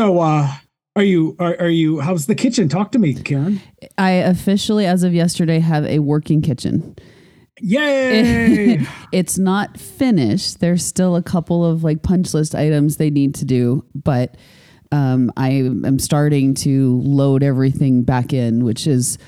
So, uh, are you are, are you? How's the kitchen? Talk to me, Karen. I officially, as of yesterday, have a working kitchen. Yay! it's not finished. There's still a couple of like punch list items they need to do, but um, I am starting to load everything back in, which is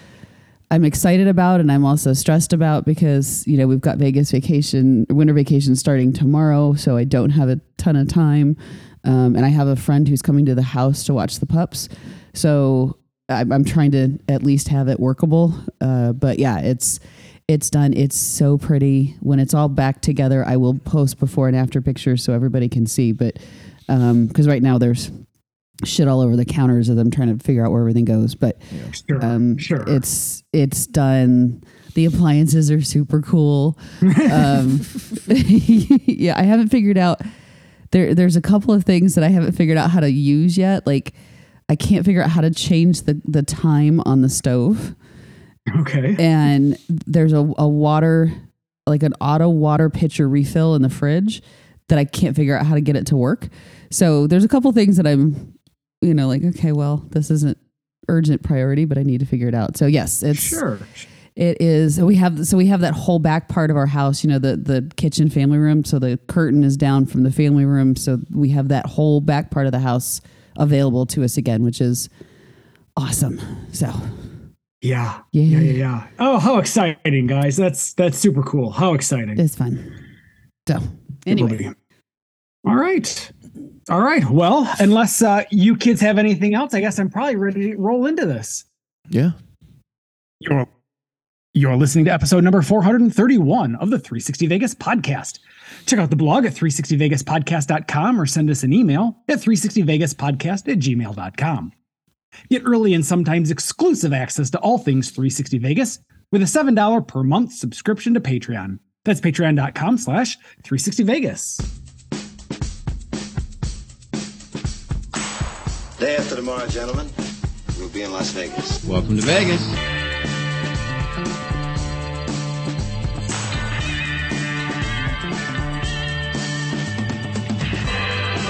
I'm excited about, and I'm also stressed about because you know we've got Vegas vacation, winter vacation starting tomorrow, so I don't have a ton of time, um, and I have a friend who's coming to the house to watch the pups, so I'm, I'm trying to at least have it workable. Uh, but yeah, it's it's done. It's so pretty. When it's all back together, I will post before and after pictures so everybody can see. But because right now there's shit all over the counters as I'm trying to figure out where everything goes. But sure, um, sure. it's it's done. The appliances are super cool. um, yeah, I haven't figured out. There, there's a couple of things that I haven't figured out how to use yet. Like, I can't figure out how to change the the time on the stove. Okay. And there's a, a water, like an auto water pitcher refill in the fridge that I can't figure out how to get it to work. So there's a couple things that I'm, you know, like, okay, well, this isn't urgent priority, but I need to figure it out. So yes, it's Sure. It is. We have so we have that whole back part of our house. You know, the the kitchen family room. So the curtain is down from the family room. So we have that whole back part of the house available to us again, which is awesome. So Yeah. Yeah. Yeah. Yeah. Yeah. Oh, how exciting, guys! That's that's super cool. How exciting. it's fun. So anyway. All right. All right. Well, unless uh, you kids have anything else, I guess I'm probably ready to roll into this. Yeah. You're you're listening to episode number 431 of the 360 Vegas podcast. Check out the blog at 360vegaspodcast.com or send us an email at 360vegaspodcast at gmail.com. Get early and sometimes exclusive access to all things 360 Vegas with a $7 per month subscription to Patreon. That's patreon.com slash 360vegas. Day after tomorrow, gentlemen, we'll be in Las Vegas. Welcome to Vegas.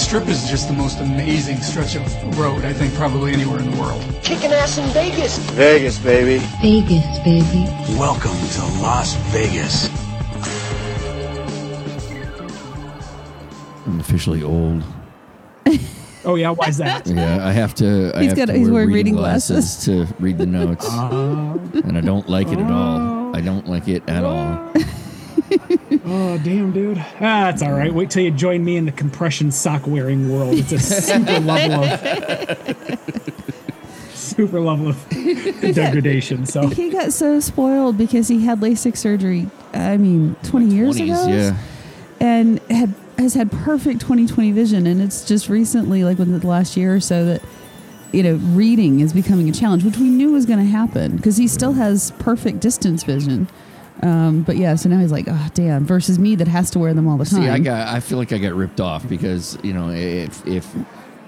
The strip is just the most amazing stretch of road, I think, probably anywhere in the world. Kicking ass in Vegas. Vegas, baby. Vegas, baby. Welcome to Las Vegas. I'm officially old. Oh, yeah. Why's that? Yeah, I have to. I He's have got- to he's wear wearing reading reading glasses, to read the notes, Uh, and I don't like it at all. I don't like it at all. oh, damn, dude. Ah, that's all right. Wait till you join me in the compression sock wearing world. It's a super level of super level of degradation. So he got so spoiled because he had LASIK surgery. I mean, twenty years 20s, ago, yeah. and had has had perfect 20/20 vision. And it's just recently, like within the last year or so, that you know reading is becoming a challenge, which we knew was going to happen because he still has perfect distance vision. Um, but yeah, so now he's like, oh damn. Versus me that has to wear them all the time. See, I got. I feel like I got ripped off because you know if if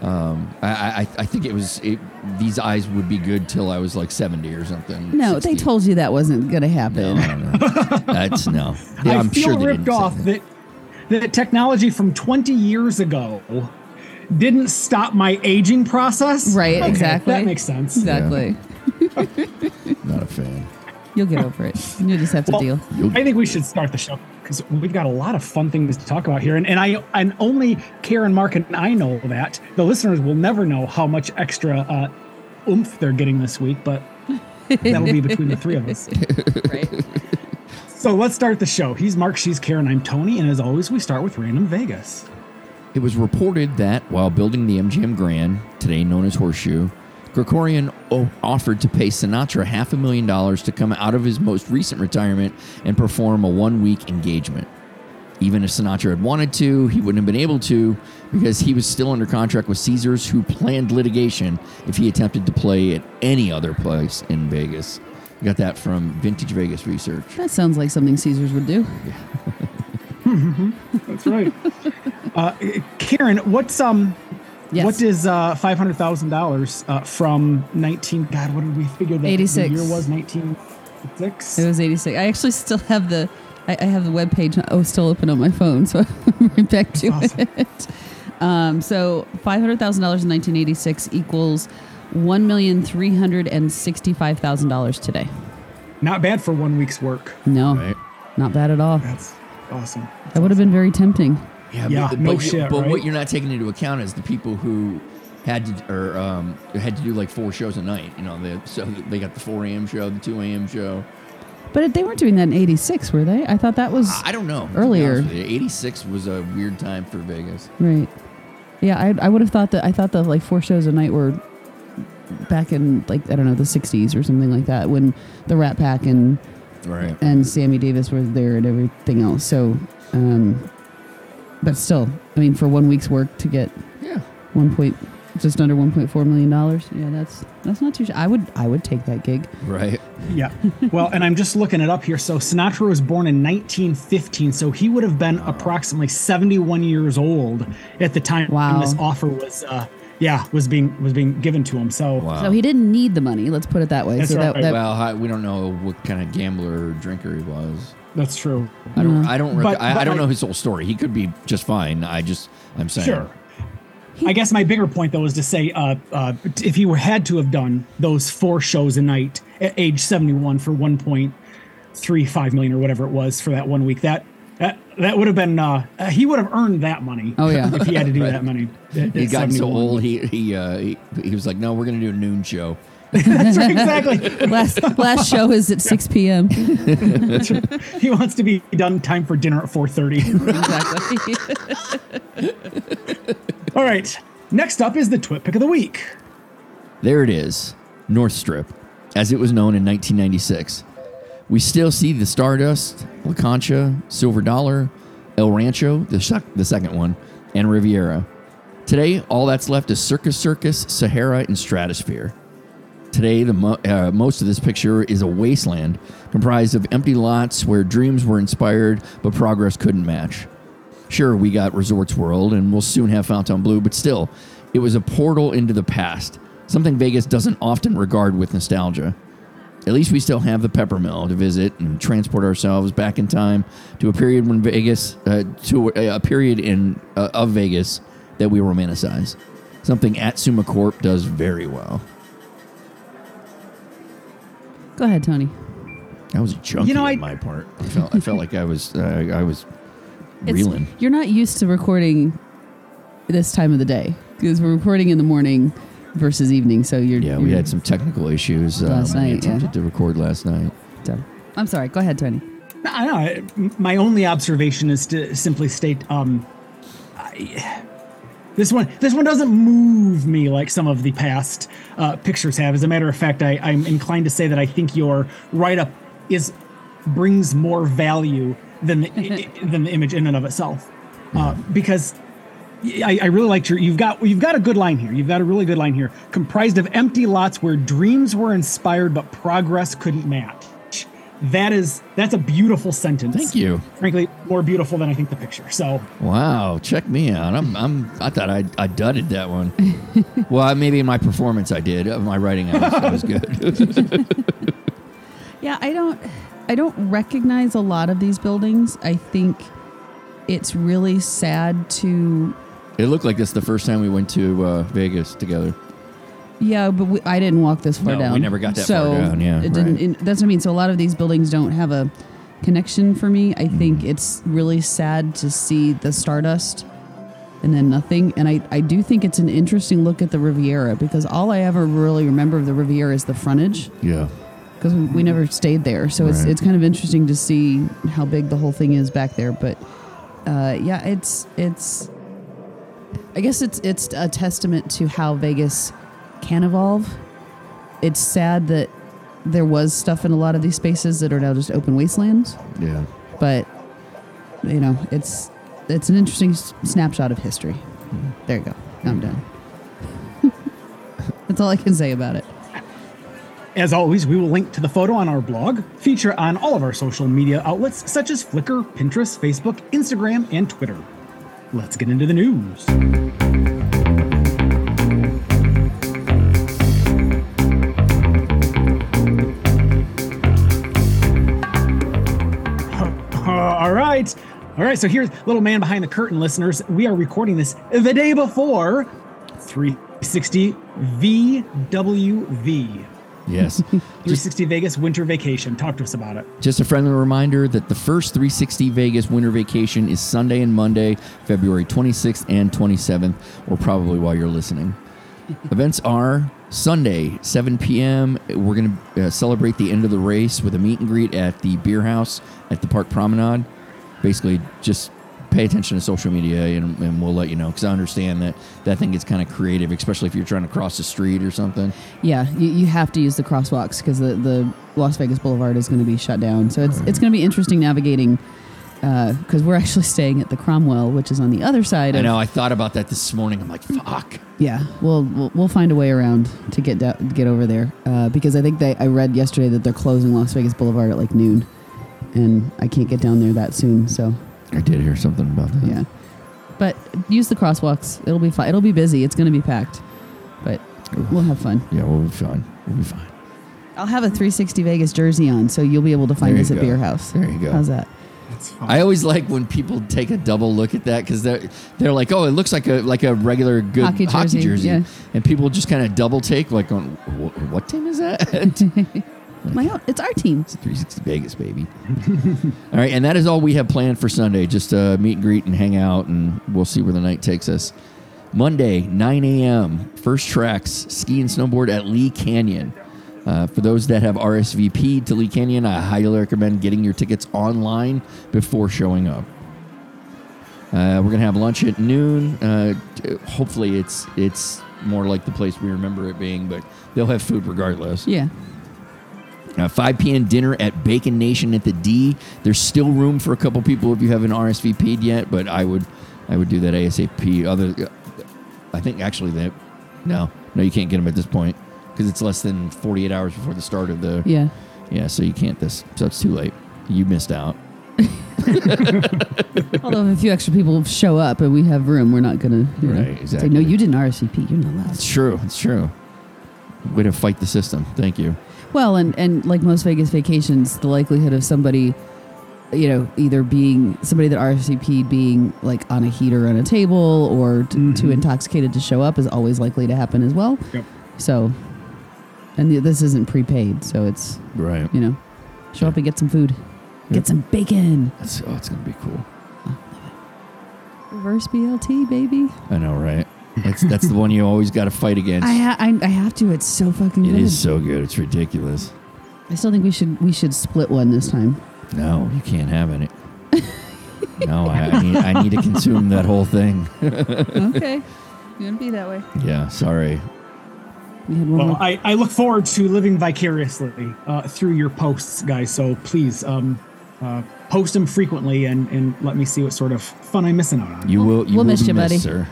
um, I, I I think it was it, these eyes would be good till I was like seventy or something. no, they told you that wasn't going to happen. No, no, no. That's no. Yeah, I I'm feel sure they ripped off that. that that technology from 20 years ago didn't stop my aging process. Right, Okay, exactly. That makes sense. Exactly. Not a fan. You'll get over it. You just have to Well, deal. I think we should start the show because we've got a lot of fun things to talk about here, and, and I and only Karen, Mark, and I know that. The listeners will never know how much extra uh, oomph they're getting this week, but that'll be between the three of us. right. So let's start the show. He's Mark, she's Karen, I'm Tony, and as always, we start with Random Vegas. It was reported that while building the MGM Grand, today known as Horseshoe, Kerkorian offered to pay Sinatra half a million dollars to come out of his most recent retirement and perform a one week engagement. Even if Sinatra had wanted to, he wouldn't have been able to because he was still under contract with Caesars, who planned litigation if he attempted to play at any other place in Vegas. We got that from Vintage Vegas Research. That sounds like something Caesars would do. Yeah. That's right. uh, Karen, what's um, Yes. does uh five hundred thousand dollars uh from nineteen? God, what did we figure that 86. the year was? Nineteen six. It was 86. I actually still have the I, I have the web page oh still open on my phone, so I'm right back to Awesome. it. Um, so five hundred thousand dollars in 1986 equals one million three hundred and sixty-five thousand dollars today. Not bad for one week's work. No, Right. not bad at all. That's awesome. That would have been very tempting. Yeah, Yeah, but, no but, you- shit, but right? what you're not taking into account is the people who had to or um, had to do like four shows a night. You know, they, so they got the 4 a.m. show, the 2 a.m. show. But they weren't doing that in 86, were they? I thought that was I don't know. Earlier. honest with you. 86 was a weird time for Vegas. right. Yeah, I, I would have thought that I thought that like four shows a night were back in like I don't know the 60s or something like that when the Rat Pack and Right. and Sammy Davis were there and everything else. So, um, but still, I mean, for one week's work to get Yeah. one point, just under one point four million dollars, yeah, that's that's not too. Sh- I would I would take that gig. Right. Yeah. Well, and I'm just looking it up here. So Sinatra was born in 1915, so he would have been approximately 71 years old at the time Wow. this offer was, uh, yeah, was being was being given to him. So Wow. So he didn't need the money. Let's put it that way. That's so that, that well, I, we don't know what kind of gambler or drinker he was. That's true. I don't. I don't. Rec- But- I, but I don't like- know his whole story. He could be just fine. I just. I'm saying. Sure. I guess my bigger point though is to say, uh, uh, if he were had to have done those four shows a night at age 71 for 1.35 million or whatever it was for that one week, that that, that would have been uh, uh, he would have earned that money. Oh, yeah. if he had to do Right. that money. at- He at got so old. He he, uh, he he was like, no, we're gonna do a noon show. That's right, exactly. last last show is at six p.m. he wants to be done time for dinner at 4.30 exactly. all right next up is the Twitpic of the week There it is, North Strip, as it was known in 1996. We still see the Stardust, La Concha, Silver Dollar, El Rancho, the, sec- the second one, and Riviera. Today, all that's left is Circus Circus, Sahara, and Stratosphere. Today, the mo- uh, most of this picture is a wasteland comprised of empty lots where dreams were inspired but progress couldn't match. Sure, we got Resorts World and we'll soon have Fontainebleau, but still, it was a portal into the past, something Vegas doesn't often regard with nostalgia. At least we still have the Peppermill to visit and transport ourselves back in time to a period when Vegas, uh, to a, a period in uh, of Vegas that we romanticize. Something at Suma Corp does very well. Go ahead, Tony. That was a junky You know, I- on my part. I felt I felt like I was uh, I was reeling. You're not used to recording this time of the day because we're recording in the morning versus evening. So you're Yeah, we you're- had some technical issues. Last um, we night, yeah. attempted to record last night. so- I'm sorry. Go ahead, Tony. I don't. My only observation is to simply state, um, I, this one, this one doesn't move me like some of the past uh, pictures have. As a matter of fact, I, I'm inclined to say that I think your write up is brings more value than the, i- than the image in and of itself, uh, because. I, I really liked your. You've got you've got a good line here. You've got a really good line here. Comprised of empty lots where dreams were inspired but progress couldn't match. That is that's a beautiful sentence. Thank you. Frankly, more beautiful than I think the picture. So Wow, check me out. I'm I'm I thought I I dudded that one. well, maybe in my performance I did. Uh, My writing I was, I was good. Yeah, I don't I don't recognize a lot of these buildings. I think it's really sad to it looked like this the first time we went to uh, Vegas together. Yeah, but we, I didn't walk this far No, we never got that so far down, yeah, it didn't. right. It, that's what I mean. So a lot of these buildings don't have a connection for me. I Mm-hmm. think it's really sad to see the Stardust and then nothing. And I, I do think it's an interesting look at the Riviera because all I ever really remember of the Riviera is the frontage Yeah. because we, we never stayed there. So it's Right. it's kind of interesting to see how big the whole thing is back there. But uh, yeah, it's it's. I guess it's it's a testament to how Vegas can evolve. It's sad that there was stuff in a lot of these spaces that are now just open wastelands, Yeah. but you know, it's it's an interesting s- snapshot of history. Hmm. There you go. I'm done. That's all I can say about it. As always, we will link to the photo on our blog, feature on all of our social media outlets such as Flickr, Pinterest, Facebook, Instagram, and Twitter. Let's get into the news. All right. So here's little man behind the curtain, listeners. We are recording this the day before 360 VWV. Yes. 360 Vegas winter vacation. Talk to us about it. Just a friendly reminder that the first 360 Vegas winter vacation is Sunday and Monday, February 26th and 27th, or probably while you're listening. Events are Sunday, 7 p.m. We're going to uh, celebrate the end of the race with a meet and greet at the Beerhaus at the park promenade. Basically, just pay attention to social media and, and we'll let you know because I understand that that thing gets kind of creative, especially if you're trying to cross the street or something. Yeah, you, you have to use the crosswalks because the, the Las Vegas Boulevard is going to be shut down. So it's, it's going to be interesting navigating because we're actually staying at the Cromwell, which is on the other side. I know. I thought about that this morning. I'm like, fuck. Yeah, we'll, we'll we'll find a way around to get da- get over there uh, because I think they I read yesterday that they're closing Las Vegas Boulevard at like noon, and I can't get down there that soon. So I did hear something about that. yeah, but use the crosswalks. It'll be fine. It'll be busy. It's going to be packed, but we'll have fun. Yeah, we'll be fine. We'll be fine. I'll have a 360 Vegas jersey on, so you'll be able to find us you at go. Beerhaus. There you go. How's that? I always like when people take a double look at that because they're they're like, oh, it looks like a like a regular good Hockey hockey, jersey, jersey, yeah. and people just kind of double take like, on what, what team is that? My own, it's our team. It's 360 Vegas, baby. all right, and that is all we have planned for Sunday. Just uh, meet and greet and hang out, and we'll see where the night takes us. Monday, 9 a.m. First tracks ski and snowboard at Lee Canyon. Uh, for those that have RSVP to Lee Canyon, I highly recommend getting your tickets online before showing up. Uh, we're gonna have lunch at noon. Uh, hopefully, it's it's more like the place we remember it being, but they'll have food regardless. Yeah. Uh, 5 p.m. dinner at Bacon Nation at the D. There's still room for a couple people if you haven't RSVP'd yet, but I would I would do that ASAP. Other, I think actually that no no you can't get them at this point because it's less than 48 hours before the start of the Yeah. yeah so you can't this so it's too late. You missed out. Although if a few extra people show up and we have room, we're not going to you know, Right, say, exactly. no, you didn't RSVP. You're not allowed. It's true. It's true. Way to fight the system. Thank you. Well, and, and like most Vegas vacations, the likelihood of somebody, you know, either being somebody that RSVP being like on a heater on a table or t- mm-hmm. too intoxicated to show up is always likely to happen as well. Yep. So, and the, this isn't prepaid, so it's Right. you know, show up and get some food, get some bacon, That's oh, it's gonna be cool. reverse BLT, baby. I know, right? That's that's the one you always got to fight against. I, ha- I I have to. It's so fucking It good. is so good. It's ridiculous. I still think we should we should split one this time. No, you can't have any. no, I, I need I need to consume that whole thing. okay, you're gonna be that way. yeah, sorry. We had one Well, more. I, I look forward to living vicariously uh, through your posts, guys. So please um, uh, post them frequently and, and let me see what sort of fun I'm missing out on. You will. You we'll will miss be you, missed, buddy. sir.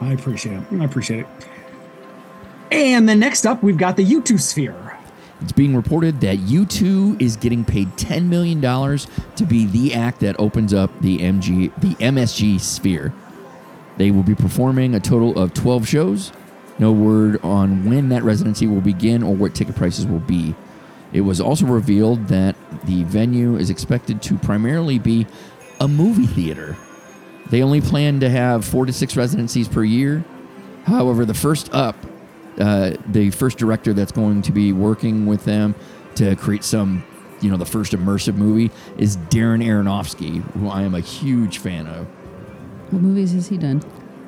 I appreciate it. I appreciate it. And then next up, we've got the U2 sphere. It's being reported that U2 is getting paid $10 million to be the act that opens up the MG the MSG sphere. They will be performing a total of 12 shows. No word on when that residency will begin or what ticket prices will be. It was also revealed that the venue is expected to primarily be a movie theater. They only plan to have four to six residencies per year. However, the first up, uh, the first director that's going to be working with them to create some, you know, the first immersive movie is Darren Aronofsky, who I am a huge fan of. what movies has he done?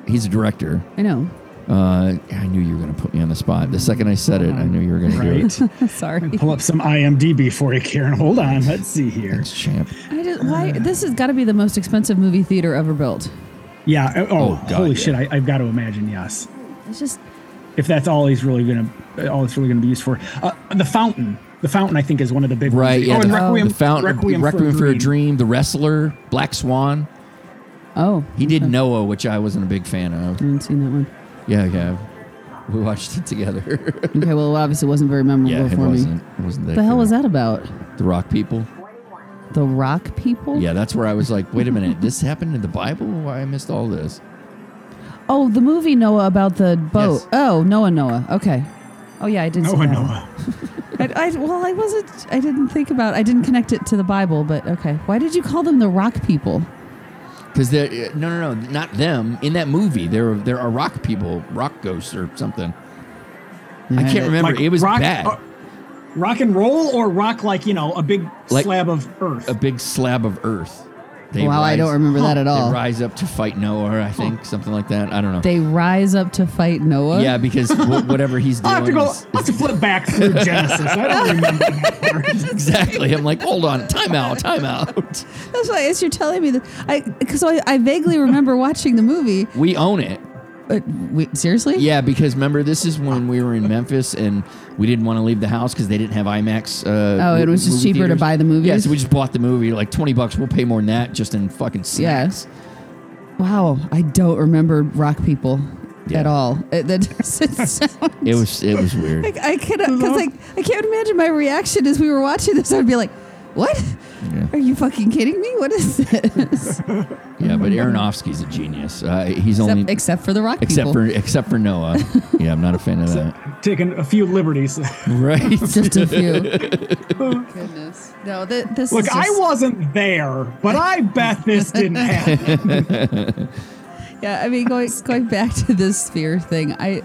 He's a director. I know. Uh, I knew you were going to put me on the spot. The second I said it, I knew you were going to do it. Sorry. Pull up some IMDb for you, Karen. Hold on. Let's see here. Thanks, champ. I just, why this has got to be the most expensive movie theater ever built. Yeah. uh, Oh, Oh, God, holy yeah. shit! I, I've got to imagine. Yes. It's just If that's all he's really gonna, all it's really gonna be used for. Uh, the fountain. The fountain, I think, is one of the big Right, ones. yeah. Oh, and the, Requiem, the fountain, Requiem, Requiem, for, a Dream. Dream, The Wrestler, Black Swan. oh He did okay. Noah, which I wasn't a big fan of. I haven't seen that one. Yeah, yeah. We watched it together. Okay, well, obviously, it wasn't very memorable yeah, it for me. wasn't. It wasn't that The hell was that about? The Rock people. The Rock people? Yeah, that's where I was like, wait a minute, this happened in the Bible? Why I missed all this? Oh, the movie Noah about the boat. Yes. Oh, Noah, Noah. Okay. Oh yeah, I did. see Noah, that. Noah. I, I, well, I wasn't. I didn't think about. I didn't connect it to the Bible, but okay. Why did you call them the Rock people? Because they're uh, no, no, no, not them. In that movie, there there are rock people, rock ghosts or something. I can't remember. Like it was rock, bad. uh, rock and roll or rock like you know a big Like- slab of earth. a big slab of earth. They wow, I don't remember that at all. They rise up to fight Noah, I think, something like that. I don't know. They rise up to fight Noah. yeah, because wh- whatever he's doing. I'll have to go. is- I'll have to flip back through Genesis. I don't remember that exactly. I'm like, hold on, time out, time out. that's why as you're telling me that. I because I, I vaguely remember watching the movie. We own it. Uh, wait, seriously? Yeah, because remember, this is when we were in Memphis and we didn't want to leave the house because they didn't have IMAX. Uh, Oh, it was just movie cheaper to buy the movie. Yeah, so we just bought the movie like twenty bucks. We'll pay more than that just in fucking snacks. Yes. Wow, I don't remember Rock people Yeah. at all. It, that doesn't sound. It was it was weird. Like, I could because like I can't imagine my reaction as we were watching this. I'd be like, "What? Yeah. Are you fucking kidding me? What is this?" Yeah, but Aronofsky's a genius. Uh, he's except, only except for the Rock except people. for except for Noah. yeah, I'm not a fan of that. Taking a few liberties. Right. just a few. Goodness, no. Th- this Look, is I wasn't there, but I bet this didn't happen. Yeah, I mean, going going back to this sphere thing, I,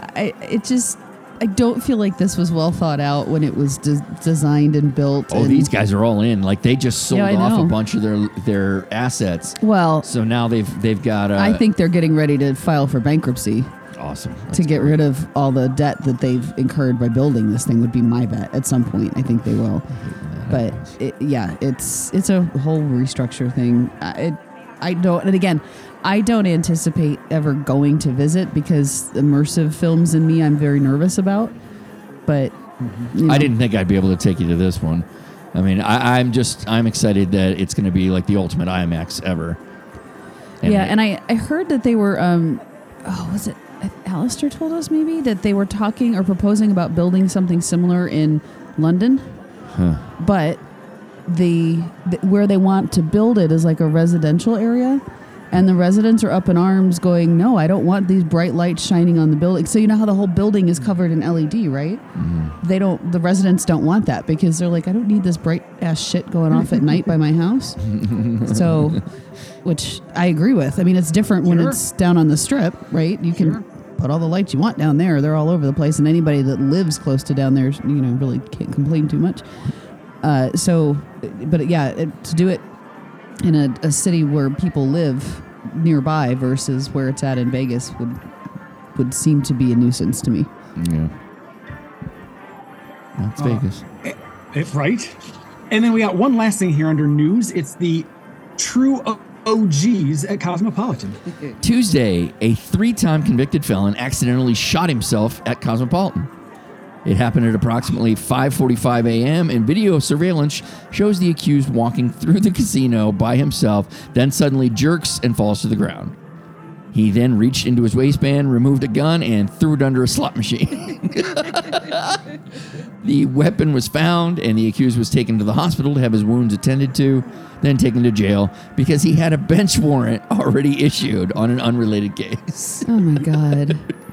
I, it just. I don't feel like this was well thought out when it was de- designed and built. Oh, and, these guys are all in. Like they just sold Yeah, off a bunch of their their assets. Well, So now they've they've got. Uh, I think they're getting ready to file for bankruptcy. awesome to get rid of all the debt that they've incurred by building this thing would be my bet at some point i think they will but it, yeah it's it's a whole restructure thing I, it, I don't and again i don't anticipate ever going to visit because immersive films in me i'm very nervous about but you know, I didn't think I'd be able to take you to this one. I mean, I, I'm just I'm excited that it's going to be like the ultimate IMAX ever. yeah and I, I heard that they were um oh was it Alistair told us maybe that they were talking or proposing about building something similar in London? But the, the where they want to build it is like a residential area and the residents are up in arms going no i don't want these bright lights shining on the building. So you know how the whole building is covered in led right? They don't the residents don't want that because they're like i don't need this bright ass shit going off at night by my house. So which i agree with. I mean it's different when it's down on the strip right? You can put all the lights you want down there. They're all over the place and anybody that lives close to down there you know really can't complain too much. Uh, so, but yeah, it, to do it in a, a city where people live nearby versus where it's at in Vegas would would seem to be a nuisance to me. Yeah. That's uh, Vegas. It- right? And then we got one last thing here under news. It's the true OGs at Cosmopolitan. Tuesday, a three-time convicted felon accidentally shot himself at Cosmopolitan. It happened at approximately 5:45 a.m. and video surveillance shows the accused walking through the casino by himself, then suddenly jerks and falls to the ground. He then reached into his waistband, removed a gun, and threw it under a slot machine. the weapon was found, and the accused was taken to the hospital to have his wounds attended to, then taken to jail because he had a bench warrant already issued on an unrelated case. Oh my god.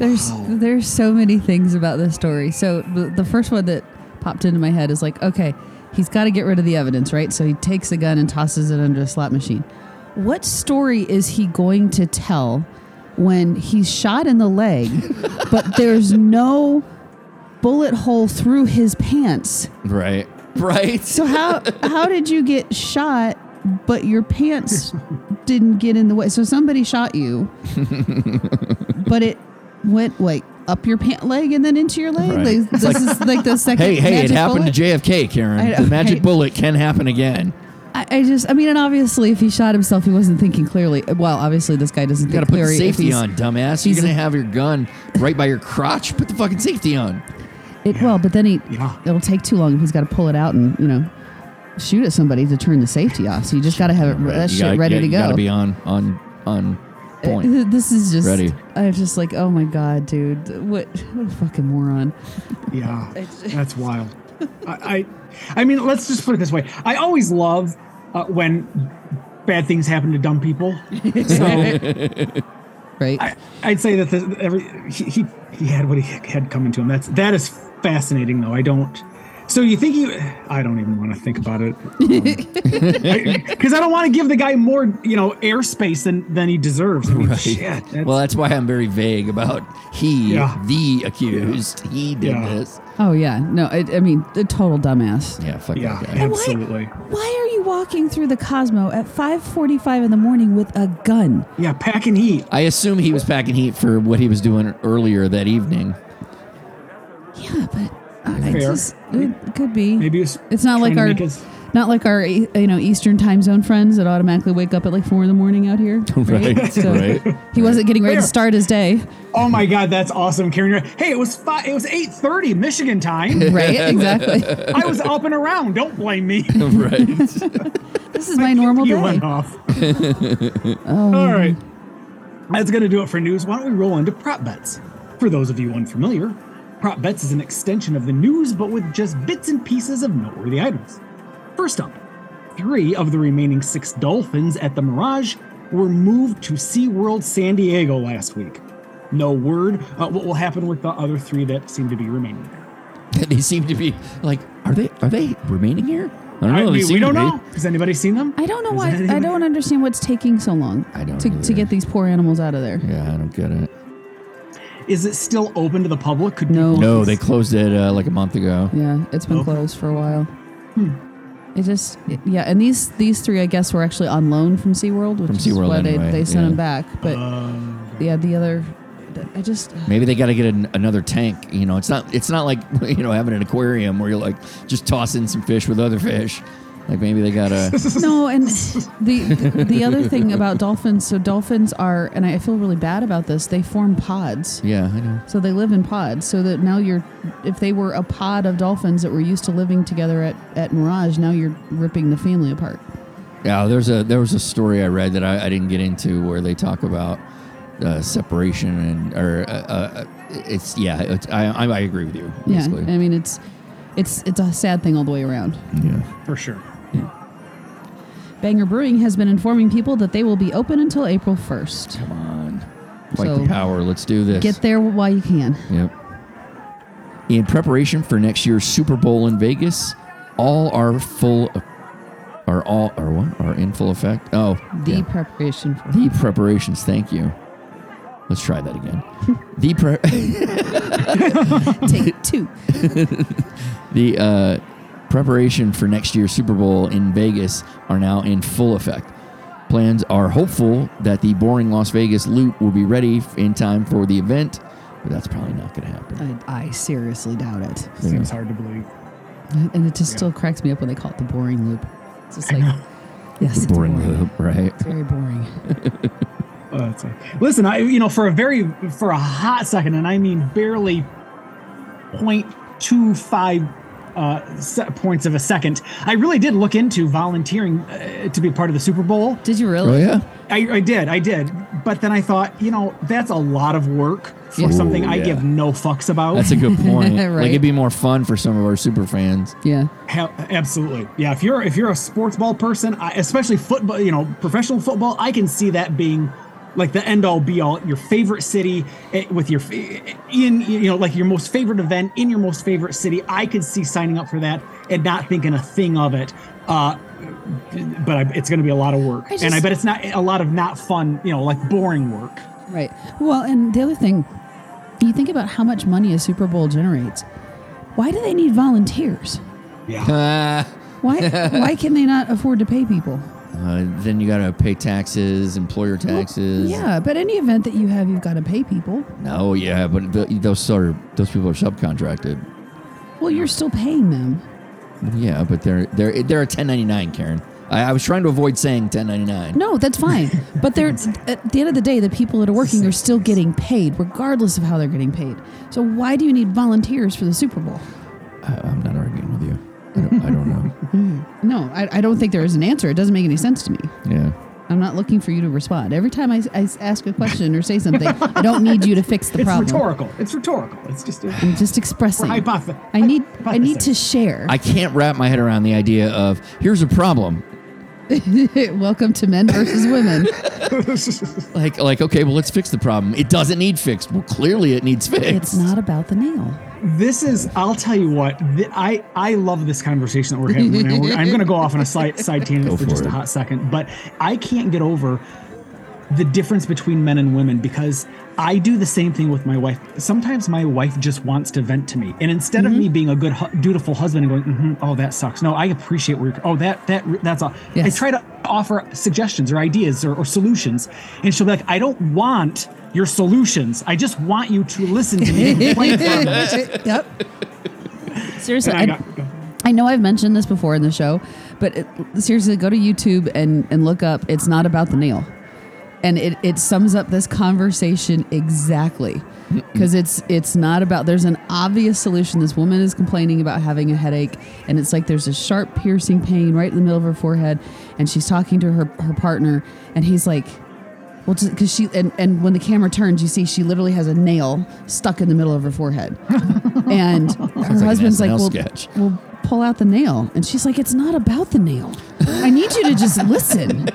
There's there's so many things about this story. So the, the first one that popped into my head is like, okay, he's got to get rid of the evidence, right? So he takes a gun and tosses it under a slot machine. What story is he going to tell when he's shot in the leg, but there's no bullet hole through his pants? Right. Right. So how how did you get shot, but your pants didn't get in the way? So somebody shot you, but it went like up your pant leg and then into your leg. Right. Like, this like, is like the second. Hey, hey, it happened bullet. to JFK, Karen. I know, the magic right. bullet can happen again. I, I just, I mean, and obviously, if he shot himself, he wasn't thinking clearly. Well, obviously, this guy doesn't You gotta think put the safety he's- on, dumbass. he's You're gonna a- have your gun right by your crotch. Put the fucking safety on. It, Well, but then he, Yeah. it'll take too long if he's got to pull it out and you know shoot at somebody to turn the safety off. So you just got to have it, that You shit gotta- ready yeah, to You go. gotta be on on on point. This is just. Ready. I'm just like, oh my god, dude, what, what a fucking moron. Yeah, that's wild. I, I, I mean, let's just put it this way. I always love uh, when bad things happen to dumb people. So Right. I, I'd say that the, every he, he he had what he had coming to him. That's that is fascinating, though. I don't. So you think you? I don't even want to think about it um, because I, don't want to give the guy more, you know, airspace than than he deserves. I mean, shit. that's- Well, that's why I'm very vague about he, Yeah. the accused. He did Yeah. this. oh yeah. No, I, I mean, the total dumbass. Yeah, fuck yeah, that guy. absolutely. Why are you walking through the Cosmo at 5:45 in the morning with a gun? Yeah, packing heat. I assume he was packing heat for what he was doing earlier that evening. Yeah, but I Fair. just it could be. Maybe it was It's not like our not like our you know Eastern time zone friends that automatically wake up at like four in the morning out here. Right. Right, So right. He wasn't getting ready to start his day. Oh my god, that's awesome, Karen. Hey, it was five. It was eight thirty Michigan time. Right. Exactly. I was up and around. Don't blame me. right. this is my normal you day. went off. Oh. All right. That's going to do it for news. Why don't we roll into prop bets? For those of you unfamiliar, prop bets is an extension of the news, but with just bits and pieces of noteworthy items. First up, three of the remaining six dolphins at the Mirage were moved to SeaWorld San Diego last week. No word uh, what will happen with the other three that seem to be remaining there. they seem to be like, are they are they remaining here? I don't know. I mean, we don't know. Has anybody seen them? I don't know Is why. I don't understand what's taking so long. I don't to, to get these poor animals out of there. Yeah, I don't get it. Is it still open to the public? Could No. No, they closed it uh, like a month ago. Yeah, it's been Okay. closed for a while. It just it- yeah, and these these three I guess were actually on loan from SeaWorld, which From is SeaWorld why they, anyway, they sent yeah. them back. But yeah, the other I just Maybe they got to get an, another tank. You know, it's not it's not like you know having an aquarium where you're like just toss in some fish with other fish. Like maybe they got a no, and the, the the other thing about dolphins, so dolphins are, and I feel really bad about this. They form pods, yeah, I know. so they live in pods. So that now you're, if they were a pod of dolphins that were used to living together at at Mirage, now you're ripping the family apart. Yeah, there's a there was a story I read that I, I didn't get into where they talk about uh, separation and or uh, uh, it's yeah it's, I, I I agree with you. Yeah, I mean it's it's it's a sad thing all the way around. yeah. For sure. Banger Brewing has been informing people that they will be open until April 1st. Come on, fight So, the power. Let's do this. Get there while you can. Yep. In preparation for next year's Super Bowl in Vegas, all are full. Are all are what are in full effect? Oh, The yeah. preparation for the preparations. Thank you. Let's try that again. the pre- take two. the uh, preparation for next year's Super Bowl in Vegas are now in full effect. Plans are hopeful that the boring Las Vegas loop will be ready in time for the event, but that's probably not going to happen. I, I seriously doubt it. Seems hard to believe. And it just still cracks me up when they call it the boring loop. It's just like, yes, it's boring boring. loop, right? It's very boring. Oh, that's like, listen, I you know for a very for a hot second, and I mean barely 0.25 uh, points of a second, I really did look into volunteering uh, to be part of the Super Bowl. Did you really? Oh yeah. I, I did, I did, but then I thought, you know, that's a lot of work for Yeah. something I yeah. give no fucks about. That's a good point. Right. Like it'd be more fun for some of our super fans. Yeah. Hell, absolutely. Yeah, if you're if you're a sports ball person, I, especially football, you know, professional football, I can see that being like the end all be all. Your favorite city eh, with your in you know like your most favorite event in your most favorite city. I could see signing up for that and not thinking a thing of it. Uh, but I, it's going to be a lot of work, I and I bet it's not a lot of not fun, you know, like boring work. Right. Well, and the other thing, you think about how much money a Super Bowl generates. Why do they need volunteers? Yeah. Ah, Why why can they not afford to pay people? Uh, then you got to pay taxes, employer taxes. Yeah, but any event that you have, you've got to pay people. No, yeah, but th those are those people are subcontracted. Well, you're still paying them. Yeah, but they're they're they're a 1099, Karen. I, I was trying to avoid saying 1099. No, that's fine. but they're at the end of the day, the people that are working are still getting paid, regardless of how they're getting paid. So why do you need volunteers for the Super Bowl? I, I'm not arguing with you. I don't, I don't know. No, I, I don't think there is an answer. It doesn't make any sense to me. Yeah. I'm not looking for you to respond. Every time I, I ask a question or say something, I don't need you to fix the It's problem. It's rhetorical. It's rhetorical. It's just. A, I'm just expressing. We're hypoth- I need I need to share. I can't wrap my head around the idea of here's a problem. Welcome to men versus women. Like, like, okay, well, let's fix the problem. It doesn't need fixed. Well, clearly it needs fixed. It's not about the nail. This is. I'll tell you what. th- I I love this conversation that we're having. right now. I'm going to go off on a side side tangent Go for for just a hot second, but I can't get over the difference between men and women because I do the same thing with my wife. Sometimes my wife just wants to vent to me, and instead of me Mm-hmm. being a good, dutiful husband and going, hmm "Oh, that sucks," no, I appreciate where you're. Oh, that that that's all. I try to offer suggestions or ideas or, or solutions, and she'll be like, "I don't want." Your solutions. I just want you to listen to me and complain for a yep. Seriously, I I, I know I've mentioned this before in the show, but it, seriously, go to YouTube and, and look up It's Not About the Nail. And it, it sums up this conversation exactly. Because it's it's not about there's an obvious solution. This woman is complaining about having a headache, and it's like there's a sharp piercing pain right in the middle of her forehead, and she's talking to her, her partner, and he's like, well, because she and, and when the camera turns, you see she literally has a nail stuck in the middle of her forehead, and her like an husband's like, "Well, sketch. well, pull out the nail," and she's like, "It's not about the nail. I need you to just listen."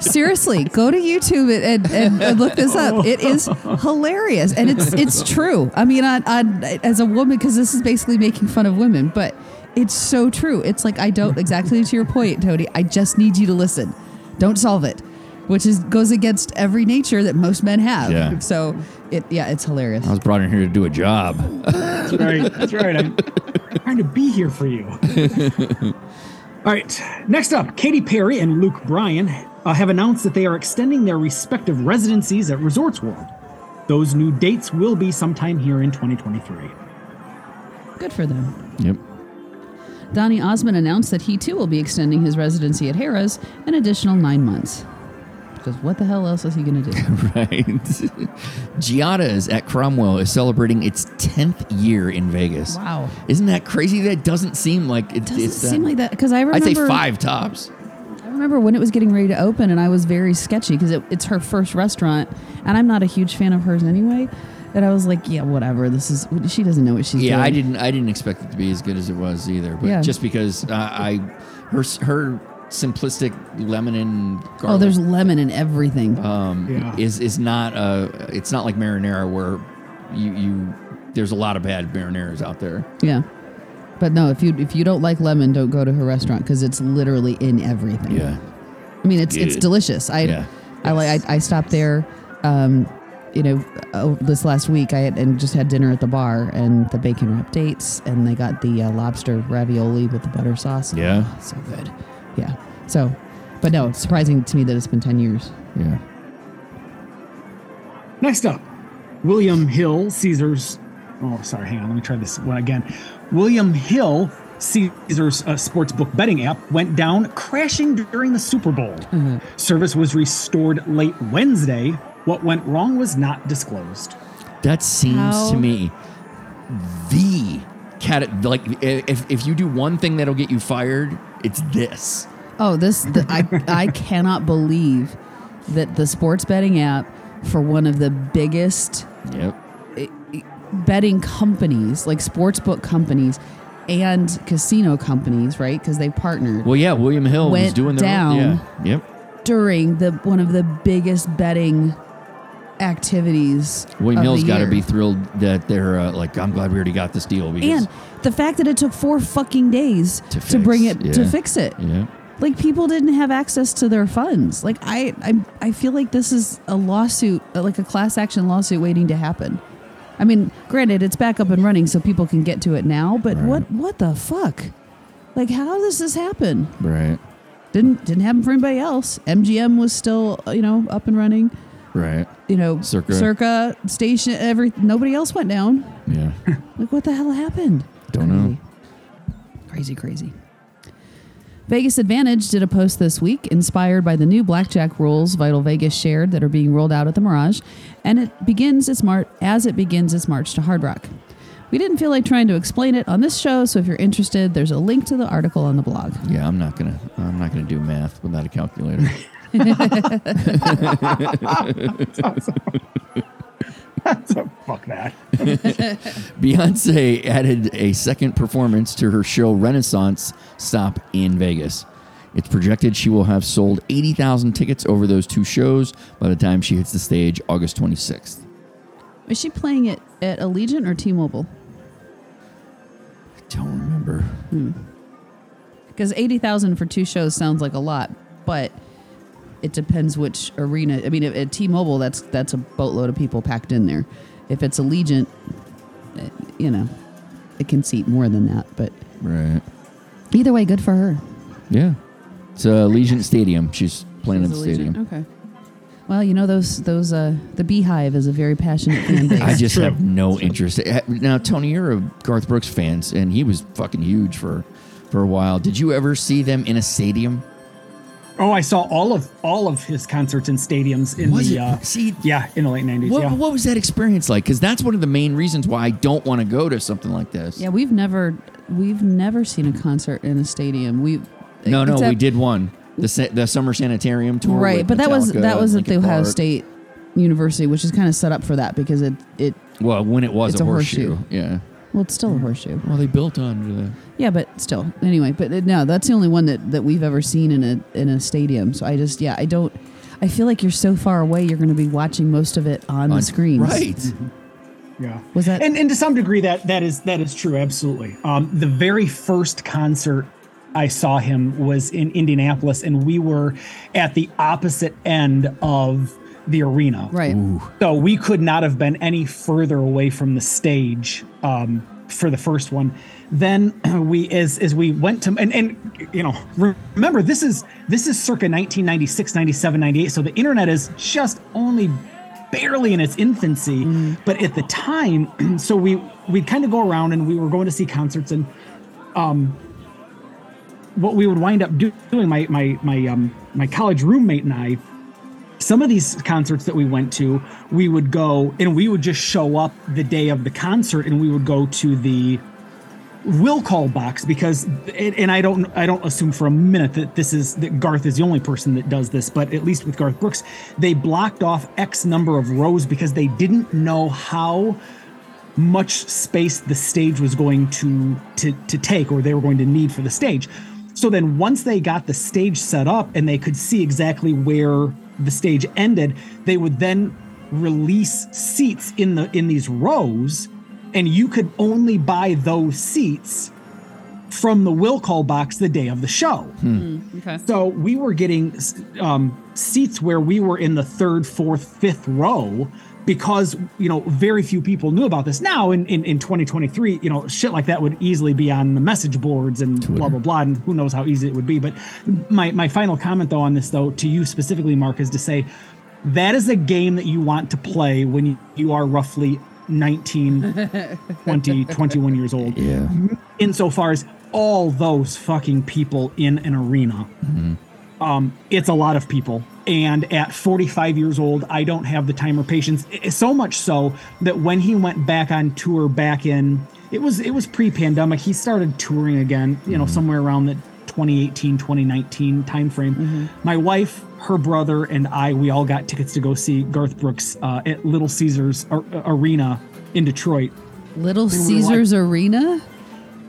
Seriously, go to YouTube and, and, and look this up. It is hilarious, and it's it's true. I mean, I, I, as a woman, because this is basically making fun of women, but it's so true. It's like I don't exactly to your point, Tony. I just need you to listen. Don't solve it, which is goes against every nature that most men have. Yeah. So it yeah, it's hilarious. I was brought in here to do a job. That's right. That's right. I'm trying to be here for you. All right. Next up, Katy Perry and Luke Bryan uh, have announced that they are extending their respective residencies at Resorts World. Those new dates will be sometime here in 2023. Good for them. Yep. Donny Osmond announced that he too will be extending his residency at Harrah's an additional nine months. Because what the hell else is he going to do? Right. Giada's at Cromwell is celebrating its 10th year in Vegas. Wow. Isn't that crazy? That doesn't seem like it, Doesn't it's seem like that because I remember. I'd say five tops. I remember when it was getting ready to open, and I was very sketchy because it, it's her first restaurant, and I'm not a huge fan of hers anyway. And I was like, yeah, whatever. This is she doesn't know what she's Yeah, doing. I didn't. I didn't expect it to be as good as it was either. But Yeah. just because uh, I, her her simplistic lemon and garlic Oh, there's lemon in everything. um, Yeah. is is not uh It's not like marinara where you you there's a lot of bad marinaras out there. yeah. But no, if you if you don't like lemon, don't go to her restaurant because it's literally in everything. Yeah. I mean, it's it's delicious. I Yeah. I like I, I stopped there, um, you know, uh, this last week. I had, and just had dinner at the bar and the bacon wrap dates, and they got the uh, lobster ravioli with the butter sauce. Yeah. Oh, so good. Yeah. So, but no, it's surprising to me that it's been ten years. Yeah. Next up, William Hill, Caesars. Oh, sorry. Hang on. Let me try this one again. William Hill, Caesars uh, sportsbook betting app, went down crashing during the Super Bowl. Service was restored late Wednesday. What went wrong was not disclosed. That seems How- to me the cat. Like if if you do one thing that'll get you fired, it's this. Oh, this the, I I cannot believe that the sports betting app for one of the biggest Yep. betting companies, like sports book companies and casino companies, right? Because they partnered Well, yeah. William Hill was doing down. Yeah. Yep. during the one of the biggest betting activities. William Hill's got to be thrilled that they're uh, like, I'm glad we already got this deal because And the fact that it took four fucking days To to, bring it to fix it. yeah, Like people didn't have access to their funds. Like I, I, I feel like this is a lawsuit, uh, like a class action lawsuit waiting to happen. I mean, granted, it's back up and running, so people can get to it now. But Right. what, what the fuck? Like, how does this happen? right, Didn't didn't happen for anybody else. MGM was still, uh, you know, up and running. right, You know, Circa. Circa station. Every nobody else went down. yeah. Like, what the hell happened? Don't know. Crazy, crazy. Vegas Advantage did a post this week inspired by the new blackjack rules Vital Vegas shared that are being rolled out at the Mirage, and it begins its march as it begins its march to Hard Rock. We didn't feel like trying to explain it on this show, so if you're interested, there's a link to the article on the blog. Yeah, I'm not gonna. I'm not gonna do math without a calculator. so fuck that. Beyonce added a second performance to her show Renaissance Stop in Vegas. It's projected she will have sold 80,000 tickets over those two shows by the time she hits the stage August 26th. Is she playing it at Allegiant or T-Mobile? I don't remember. Hmm. Because eighty thousand for two shows sounds like a lot, but it depends which arena. I mean, at, at T-Mobile, that's that's a boatload of people packed in there. If it's Allegiant, eh, you know, it can seat more than that. But Right. either way, good for her. Yeah. It's uh, Legion Stadium. She's playing at the Allegiant. stadium. Okay. Well, you know those those uh the BeyHive is a very passionate fan base. I just have no interest. Eh, Now, Tony, you're a Garth Brooks fan, and he was fucking huge for for a while. Did you ever see them in a stadium? Oh, I saw all of all of his concerts in stadiums in Was the it? uh, See- yeah in the late nineties. What, Yeah. what was that experience like? Because that's one of the main reasons why I don't want to go to something like this. yeah, we've never we've never seen a concert in a stadium. We No, no, we did one. The the summer sanitarium tour. right, with but that was that was at the Linkin Ohio Park. State University, which is kind of set up for that because it it Well, when it was It's a a horseshoe. horseshoe. Yeah. Well it's still a horseshoe. Well, they built onto the. Yeah, but still. Anyway, but uh, no, that's the only one that, that we've ever seen in a in a stadium. So I just yeah, I don't. I feel like you're so far away. You're going to be watching most of it on, the on- screens. Right. Yeah. Was that- and, and to some degree that that is that is true, absolutely. Um, the very first concert I saw him was in Indianapolis, and we were at the opposite end of the arena. Right. So we could not have been any further away from the stage um, for the first one. Then we, as as we went to, and and you know, remember this is this is circa 1996, 97, 98. So the internet is just only barely in its infancy. But at the time, so we we'd kind of go around and we were going to see concerts and um, what we would wind up do- doing my my my um my college roommate and I some of these concerts that we went to we would go and we would just show up the day of the concert and we would go to the will call box because and I don't I don't assume for a minute that this is that Garth is the only person that does this but at least with Garth Brooks they blocked off x number of rows because they didn't know how much space the stage was going to to to take or they were going to need for the stage. So then once they got the stage set up and they could see exactly where the stage ended, they would then release seats in the in these rows and you could only buy those seats from the will call box the day of the show. Okay. So we were getting um, seats where we were in the third, fourth, fifth row because you know very few people knew about this. Now in, in in 2023, you know shit like that would easily be on the message boards and blah blah blah, and who knows how easy it would be. But my my final comment though on this though to you specifically, Mark, is to say that is a game that you want to play when you, you are roughly 19 20 21 years old Yeah. insofar as all those fucking people in an arena. Mm-hmm. Um, it's a lot of people. And at 45 years old, I don't have the time or patience. So much so that when he went back on tour back in, it was it was pre-pandemic. He started touring again, you know, somewhere around the 2018, 2019 timeframe. My wife, her brother, and I, we all got tickets to go see Garth Brooks uh, at Little Caesars Ar- Arena in Detroit. Little were Caesars Arena.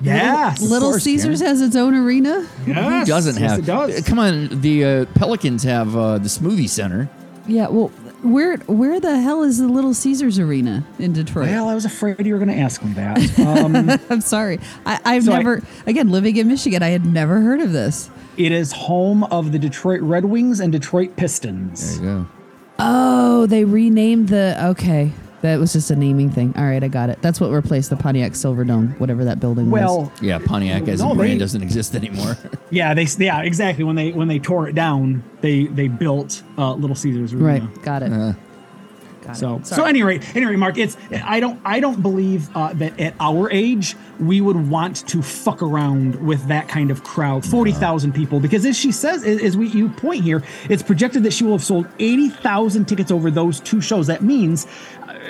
Yes. Little course, Caesars Karen. has its own arena. Yes. Who doesn't yes, have? It does. Come on, the uh, Pelicans have uh, the Smoothie Center. Yeah. Well, where where the hell is the Little Caesars Arena in Detroit? Well, I was afraid you were going to ask him that. Um, I'm sorry. I, I've So I- never, again, living in Michigan, I had never heard of this. it is home of the Detroit Red Wings and Detroit Pistons. There you go. Oh, they renamed the. Okay, that was just a naming thing. All right, I got it. That's what replaced the Pontiac Silverdome, whatever that building was. Well, Yeah, Pontiac as No, a brand they- doesn't exist anymore. yeah, they yeah exactly when they when they tore it down, they they built uh, Little Caesars Arena. right, got it. Uh, got So it. so at any rate, anyway, Mark, it's I don't I don't believe uh, that at our age we would want to fuck around with that kind of crowd, forty thousand people, because as she says, as as we you point here, it's projected that she will have sold eighty thousand tickets over those two shows. That means.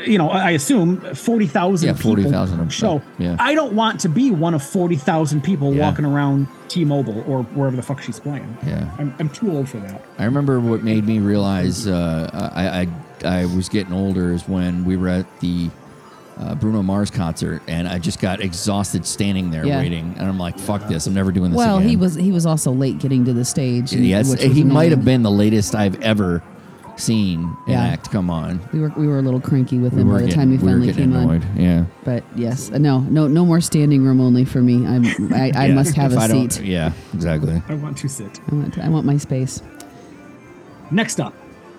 You know, I assume forty thousand. Yeah, 40,000 of- show. yeah. I don't want to be one of forty thousand people Yeah. walking around T-Mobile or wherever the fuck she's playing. Yeah. I'm, I'm too old for that. I remember what made me realize uh, I, I I was getting older is when we were at the uh, Bruno Mars concert, and I just got exhausted standing there Yeah. waiting, and I'm like, "Fuck this! I'm never doing this." Well, again. he was he was also late getting to the stage. Yes, he might have been the latest I've ever seen an Yeah. act come on. We were we were a little cranky with We him were by the time he we were finally getting came annoyed. on. Yeah, But yes, uh, no, no, no more standing room only for me. I'm I, I Yeah. must have If a I don't- seat. Yeah, exactly. I want to sit. I want I want my space. Next up,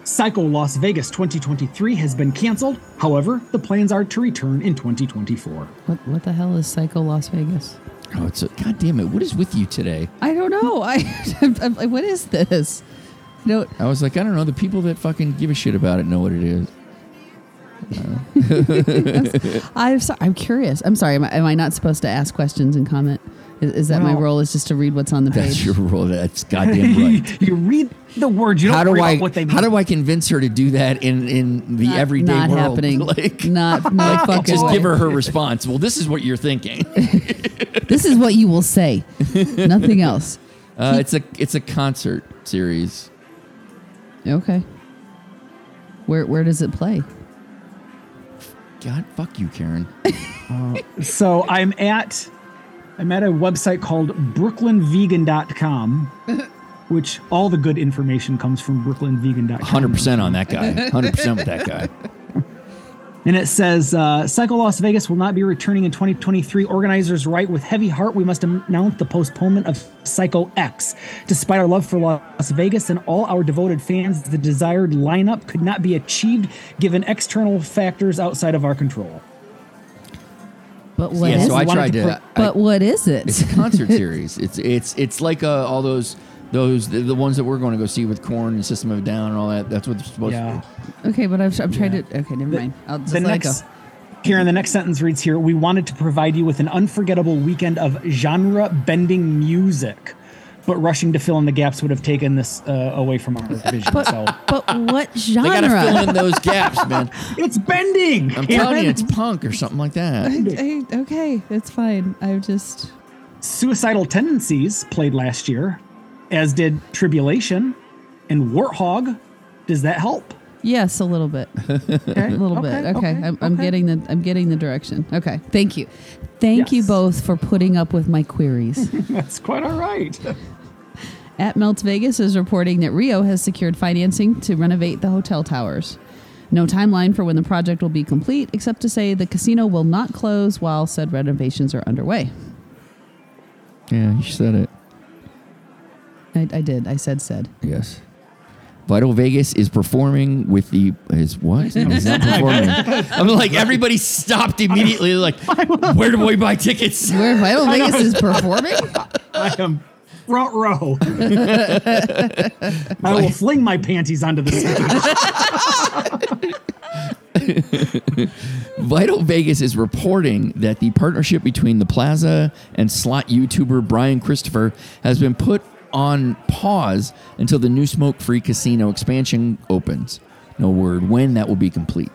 Psycho Las Vegas 2023 has been canceled. However, the plans are to return in 2024. What what the hell is Psycho Las Vegas? Oh, it's a, God damn it! What is with you today? I don't know. I I'm, I'm like, what is this? No, I was like, I don't know. The people that fucking give a shit about it know what it is. I'm sorry. I'm curious. I'm sorry. Am I, am I not supposed to ask questions and comment? Is, is that my role? Is just to read what's on the page? That's your role. That's goddamn right. you read the words. You don't how do worry I what they mean. how do I convince her to do that in in the Not- everyday not world? happening. Like, not not fucking. just way. give her her response. Well, this is what you're thinking. This is what you will say. Nothing else. Uh, it's a it's a concert series. Okay. Where where does it play? God, fuck you, Karen. Uh, so I'm at I'm at a website called brooklynvegan.com, which all the good information comes from brooklynvegan.com. Hundred percent on that guy. Hundred percent with that guy. And it says uh, Psycho Las Vegas will not be returning in 2023. Organizers write with heavy heart, we must announce the postponement of Psycho X. Despite our love for Las Vegas and all our devoted fans, the desired lineup could not be achieved given external factors outside of our control. But what yeah, is so I tried to. I- But what is it? it's a concert series. It's it's it's like uh, all those those the, the ones that we're going to go see with Korn and System of a Down and all that. That's what they're supposed Yeah. to okay, but I'm, I'm trying to. Okay, never mind. I'll just the let next it go. Karen, the next sentence reads here We wanted to provide you with an unforgettable weekend of genre bending music, but rushing to fill in the gaps would have taken this uh, away from our vision. so But what be. They got to fill genre? in those gaps, man. it's bending. I'm Karen. telling you, it's punk or something like that. I- okay, it's fine. I've just. Suicidal Tendencies played last year, as did Tribulation and Warthog. Does that help? Yes, a little bit. Okay. A little okay, bit. Okay, I'm, I'm okay. getting the I'm getting the direction. Okay, thank you, thank you both for putting up with my queries. That's quite all right. At Melts Vegas is reporting that Rio has secured financing to renovate the hotel towers. No timeline for when the project will be complete, except to say the casino will not close while said renovations are underway. Yeah, you said it. I, I did. I said said. Yes. Vital Vegas is performing with the is what? He's not performing. I'm like everybody stopped immediately. Like, where do we buy tickets? Where Vital Vegas is performing? I am front row. I will fling my panties onto the stage. Vital Vegas is reporting that the partnership between the Plaza and slot YouTuber Brian Christopher has been put on pause until the new smoke-free casino expansion opens. No word when that will be complete.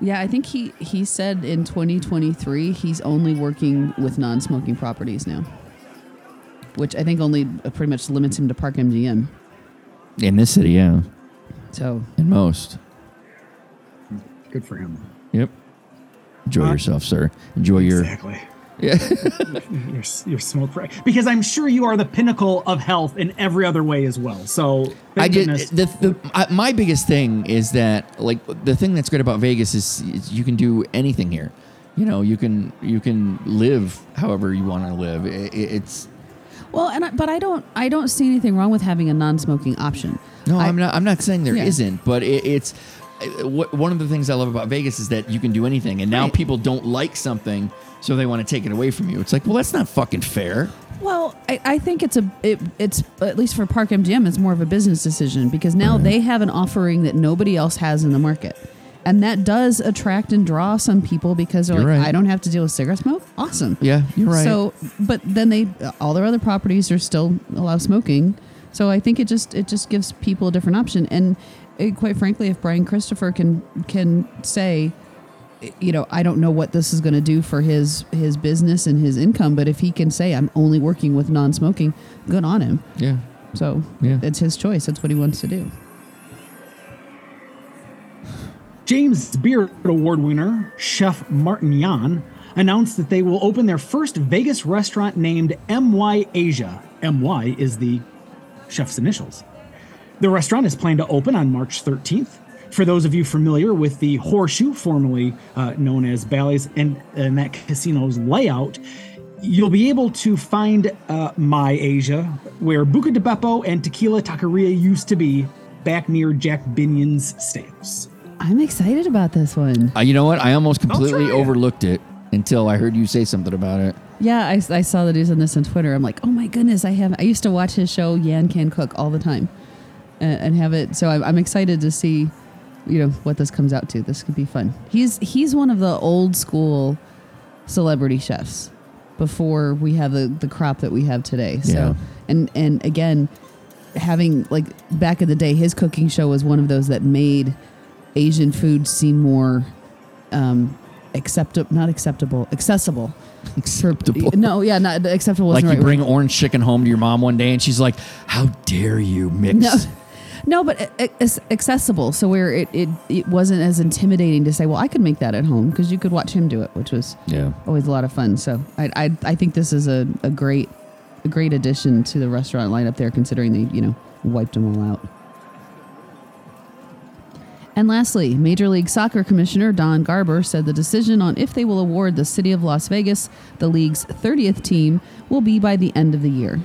Yeah, I think he he said in 2023 he's only working with non-smoking properties now, which I think only uh, pretty much limits him to Park MGM. In this city, yeah, So in most. Good for him. Yep. Enjoy yourself, sir. Enjoy your. Exactly. Yeah. your, your smoke free. Because I'm sure you are the pinnacle of health in every other way as well. So, I thank did the, the I, my biggest thing is that like the thing that's great about Vegas is, is you can do anything here. You know, you can you can live however you want to live. I- I- it's well, and I, but I don't I don't see anything wrong with having a non-smoking option. no, I, I, am not. I'm not saying there Yeah. not but it, it's uh, wh- one of the things I love about Vegas is that you can do anything, and now Right. people don't like something, so they want to take it away from you. It's like, well, that's not fucking fair. Well, I, I think it's a it, it's at least for Park MGM, it's more of a business decision because now they have an offering that nobody else has in the market, and that does attract and draw some people because they're You're like, right. I don't have to deal with cigarette smoke. Awesome. Yeah, you're right. So, but then they all their other properties are still allow smoking. So I think it just it just gives people a different option, and eh, quite frankly, if Brian Christopher can can say, you know, I don't know what this is going to do for his his business and his income, but if he can say I'm only working with non-smoking, good on him. Yeah. So Yeah. it's his choice. That's what he wants to do. James Beard Award winner Chef Martin Yan announced that they will open their first Vegas restaurant named MY Asia. MY is the chef's initials. The restaurant is planned to open on March 13th. For those of you familiar with the Horseshoe, formerly uh, known as Bally's, and, and that casino's layout, you'll be able to find uh, My Asia, where Buca di Beppo and Tequila Taqueria used to be, back near Jack Binion's Steakhouse. I'm excited about this one. Uh, you know what? I almost completely overlooked it until I heard you say something about it. Yeah, I, I saw the news on this on Twitter. I'm like, oh my goodness, I have. I used to watch his show Yan Can Cook all the time, and, and have it. So I'm, I'm excited to see, you know, what this comes out to. This could be fun. He's he's one of the old school celebrity chefs before we have the the crop that we have today. So Yeah. and and again, having like back in the day, his cooking show was one of those that made Asian food seem more um, acceptable, not acceptable, accessible. Acceptable. No, yeah, not acceptable. like you right bring word. orange chicken home to your mom one day and she's like, How dare you mix? no, no, but it's accessible. So where it, it it wasn't as intimidating to say, well, I could make that at home because you could watch him do it, which was Yeah. always a lot of fun. So I I, I think this is a, a great a great addition to the restaurant lineup there, considering they you know wiped them all out. And lastly, Major League Soccer Commissioner Don Garber said the decision on if they will award the City of Las Vegas the league's 30th team will be by the end of the year.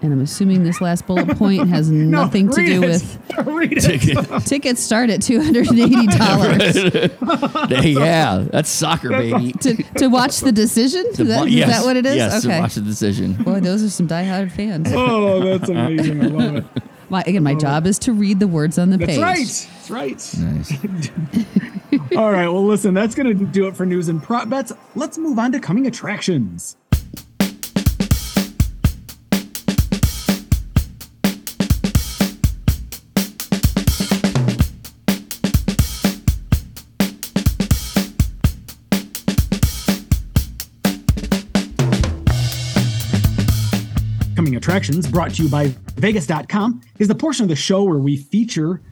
And I'm assuming this last bullet point has nothing to do it. with Read it. tickets start at $280 yeah, that's soccer, baby. to, to watch the decision. Is that, is Yes, that what it is? Yes, to watch the decision. Boy, those are some diehard fans. Oh, that's amazing. I love it. My, again, my job is to read the words on the That's page. That's right. That's right. Nice. All right. Well, listen, that's going to do it for news and prop bets. Let's move on to coming attractions. Attractions brought to you by Vegas.com is the portion of the show where we feature.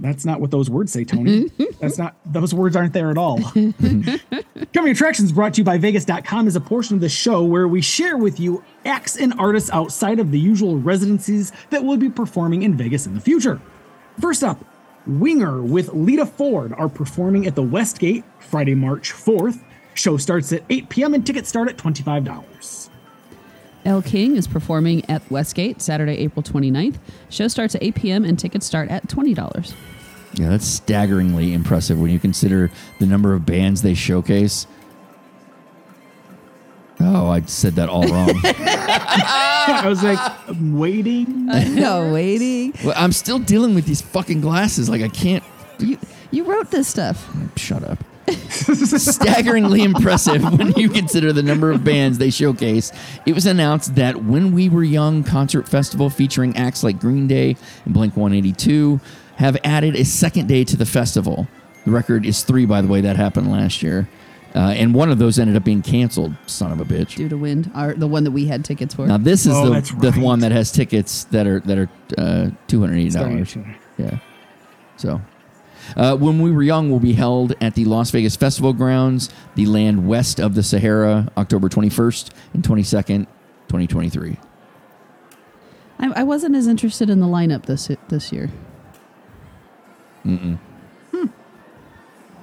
That's not what those words say, Tony. That's not, those words aren't there at all. Coming Attractions brought to you by Vegas.com is a portion of the show where we share with you acts and artists outside of the usual residencies that will be performing in Vegas in the future. First up, Winger with Lita Ford are performing at the Westgate Friday, March 4th. Show starts at 8 p.m. and tickets start at $25. El King is performing at Westgate Saturday, April 29th. Show starts at 8 p.m. and tickets start at $20. Yeah, that's staggeringly impressive when you consider the number of bands they showcase. Oh, I said that all wrong. I was like, I'm waiting. Uh, no, waiting. well, I'm still dealing with these fucking glasses. Like I can't. You, you wrote this stuff. Shut up. Staggeringly impressive when you consider the number of bands they showcase. It was announced that When We Were Young concert festival featuring acts like Green Day and Blink 182 have added a second day to the festival. The record is three, by the way, that happened last year. Uh, and one of those ended up being canceled, son of a bitch. Due to wind, our, the one that we had tickets for. Now this is Oh, the, that's the right. one that has tickets that are that are uh, two hundred eighty dollars. Yeah. So, uh, when we were young, will be held at the Las Vegas Festival grounds, the land west of the Sahara, October twenty first and twenty second, twenty twenty three. I, I wasn't as interested in the lineup this this year. Mm-mm.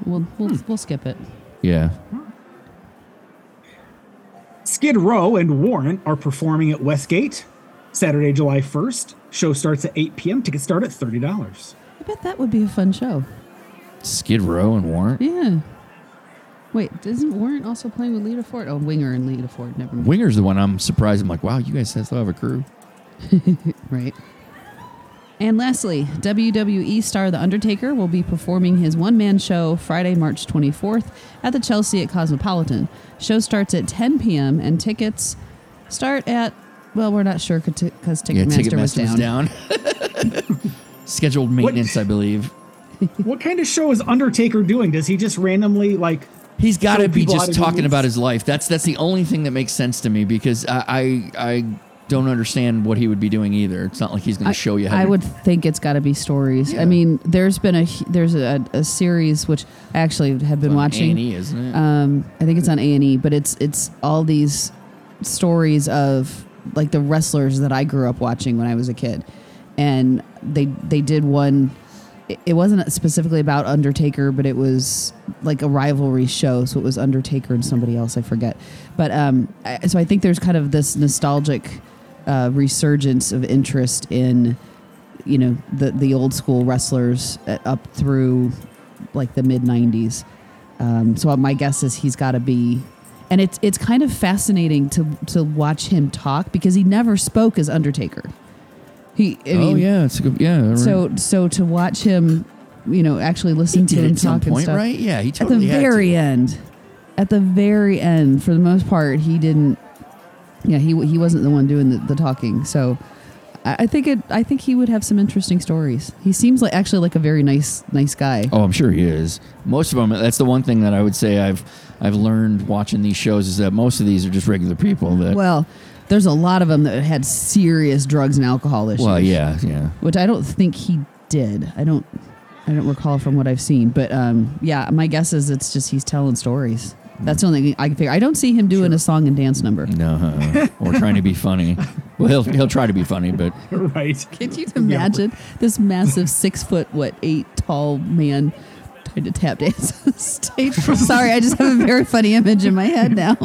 We'll we'll, we'll skip it. Yeah. Skid Row and Warrant are performing at Westgate Saturday, July 1st. Show starts at 8 p.m. Tickets start at $30. I bet that would be a fun show. Skid Row and Warrant. Yeah. Wait, isn't Warrant also playing with Lita Ford? Oh, Winger and Lita Ford. Never mind. Winger's the one I'm surprised. I'm like, wow, you guys still have a crew. Right. And lastly, WWE star The Undertaker will be performing his one man show Friday, March 24th at the Chelsea at Cosmopolitan. Show starts at 10 p.m. and tickets start at, well, we're not sure because Yeah, Ticketmaster, was down. was down. scheduled maintenance, I believe. what kind of show is Undertaker doing? Does he just randomly like? He's got to be just talking about his life. That's that's the only thing that makes sense to me because I I, I don't understand what he would be doing either. It's not like he's going to show you how. I to, would think it's got to be stories. Yeah. I mean, there's been a there's a, a series which I actually have been on watching. A&E, isn't it? Um, I think it's on A and E, but it's it's all these stories of like the wrestlers that I grew up watching when I was a kid, and they they did one. it- wasn't specifically about Undertaker, but it was like a rivalry show. So it was Undertaker and somebody else, I forget. But um, so I think there's kind of this nostalgic uh, resurgence of interest in, you know, the the old school wrestlers uh, up through like the mid '90s. Um, so my guess is he's got to be, and it's it's kind of fascinating to to watch him talk because he never spoke as Undertaker. He, I oh mean, yeah, it's a good yeah. right. So so to watch him, you know, actually listen He to did him at some talk and stuff. right? Yeah, he at the had to. very end, at the very end, for the most part, he didn't. Yeah, he he wasn't the one doing the, the talking. So. I I think it. I think he would have some interesting stories. He seems like actually like a very nice, nice guy. Oh, I'm sure he is. Most of them. That's the one thing that I would say I've I've learned watching these shows is that most of these are just regular people. That Well, there's a lot of them that had serious drugs and alcohol issues. well, yeah, yeah. which I don't think he did. I don't. I don't recall from what I've seen, but um, yeah, my guess is it's just he's telling stories. That's the only thing I can figure. I don't see him doing a song and dance number. No, uh, or trying to be funny. Well, he'll he'll try to be funny, but right. Can you imagine this massive six foot what eight tall man trying to tap dance on stage? Sorry, I just have a very funny image in my head now.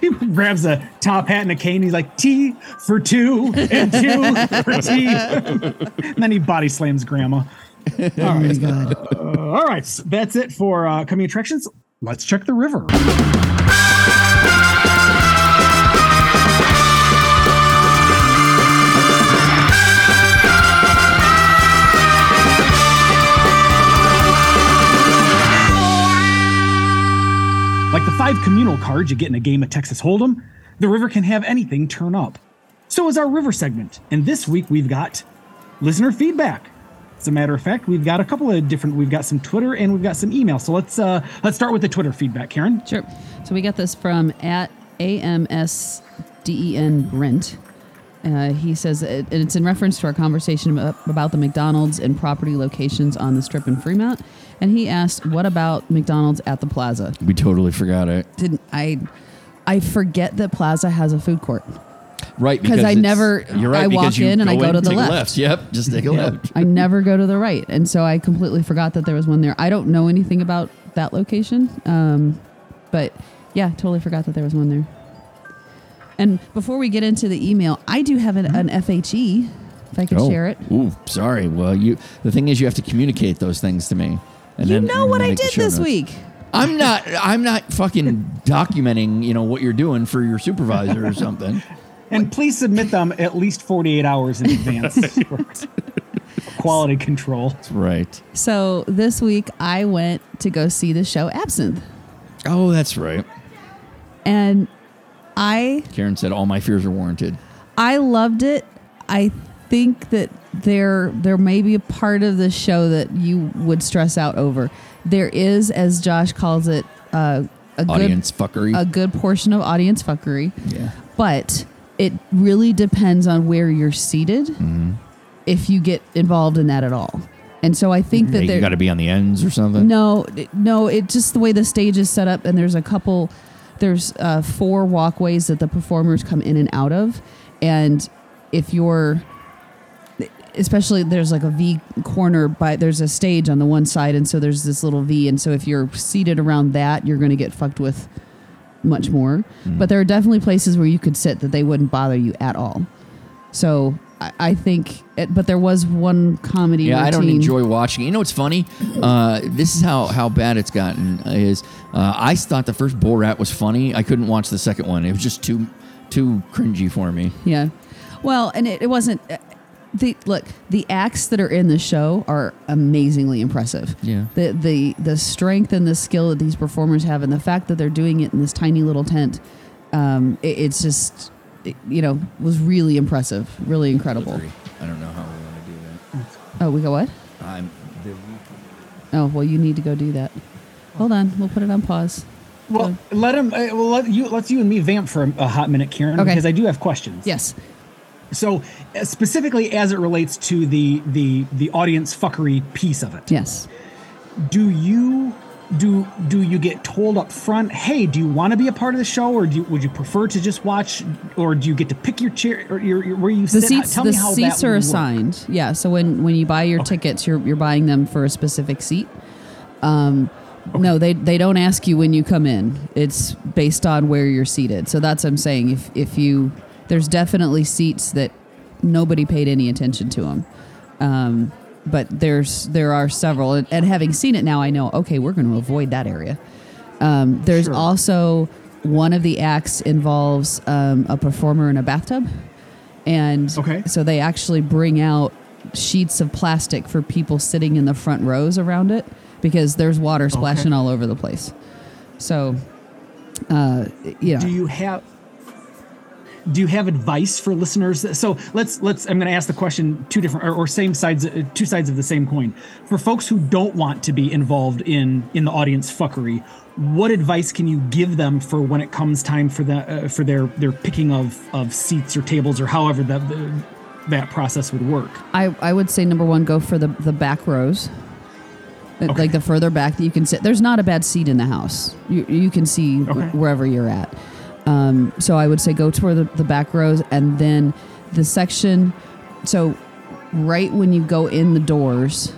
he grabs a top hat and a cane. He's like T for two and two for T, and then he body slams grandma. oh my god! Uh, all right, so that's it for uh, coming attractions. Let's check the river. Five communal cards you get in a game of Texas Hold'em, the river can have anything turn up. So is our river segment. And this week we've got listener feedback. As a matter of fact, we've got a couple of different. We've got some Twitter and we've got some email. So let's uh, let's start with the Twitter feedback, Karen. Sure. So we got this from at AMSDEN Brent. Uh, he says, and it's in reference to our conversation about the McDonald's and property locations on the Strip in Fremont. And he asked, "What about McDonald's at the Plaza?" we totally forgot it. Didn't I? I forget that Plaza has a food court. Right, because I never- You're right. I walk you in and I go to the take a left. Yep, just take a left. I never go to the right, and so I completely forgot that there was one there. I don't know anything about that location, um, but yeah, totally forgot that there was one there. And before we get into the email, I do have an, an FHE. If I could Oh, share it. Ooh, sorry. Well, you. The thing is, you have to communicate those things to me. And You then- know what I did this notes. week. I'm not. I'm not fucking documenting. You know what you're doing for your supervisor or something. And please submit them at least 48 hours in advance for quality control. That's right. So this week I went to go see the show Absinthe, Oh, that's right. and I Karen said all my fears are warranted. I loved it. I think that there there may be a part of the show that you would stress out over. There is, as Josh calls it, uh, a Audience good fuckery. a good portion of audience fuckery. Yeah. But it really depends on where you're seated Mm-hmm. if you get involved in that at all. And so I think that you got to be on the ends or something. no, no, it just the way the stage is set up, and there's a couple, there's uh, four walkways that the performers come in and out of, and if you're, especially there's like a V corner by there's a stage on the one side, and so there's this little V, and so if you're seated around that, you're going to get fucked with much more. But there are definitely places where you could sit that they wouldn't bother you at all. So I, I think, it, but there was one comedy. Yeah, I don't enjoy watching. it. You know what's funny? Uh, this is how, how bad it's gotten. Is uh, I thought the first Borat was funny. I couldn't watch the second one. It was just too too cringy for me. Yeah. Well, and it, it wasn't. The look, the acts that are in the show are amazingly impressive. Yeah. The the the strength and the skill that these performers have, and the fact that they're doing it in this tiny little tent, um, it, it's just, it, you know, was really impressive, really incrable. I don't know how we want to do that Oh, we got what? I'm the Oh, well, you need to go do that. Hold on, we'll put it on pause. Well, let him. Uh, well, let you. Let's you and me vamp for a, a hot minute, Karen, Okay. because I do have questions. Yes. So, uh, specifically as it relates to the the the audience fuckery piece of it, Yes. do you do do you get told up front, hey, do you want to be a part of the show, or do you, would you prefer to just watch, or do you get to pick your chair or your, your where you The sit? seats, Tell the me how seats are would work. assigned. Yeah. So when when you buy your tickets, you're you're buying them for a specific seat. Um, No, they they don't ask you when you come in. It's based on where you're seated. So that's what I'm saying. If if you there's definitely seats that nobody paid any attention to them. Um, but there's there are several, and, and having seen it now, I know. Okay, we're going to avoid that area. Um, there's Sure. also one of the acts involves um, a performer in a bathtub, and Okay. so they actually bring out sheets of plastic for people sitting in the front rows around it because there's water splashing all over the place. So, uh, yeah, Do you have do you have advice for listeners? So let's let's. I'm going to ask the question two different or, or same sides, uh, two sides of the same coin. For folks who don't want to be involved in in the audience fuckery, what advice can you give them for when it comes time for the uh, for their their picking of of seats or tables or however that the, that process would work? I, I would say number one, go for the, the back rows. Uh, Like the further back that you can sit. There's not a bad seat in the house. You, you can see Okay. wherever you're at. Um, so I would say go toward the, the back rows and then the section. So right when you go in the doors,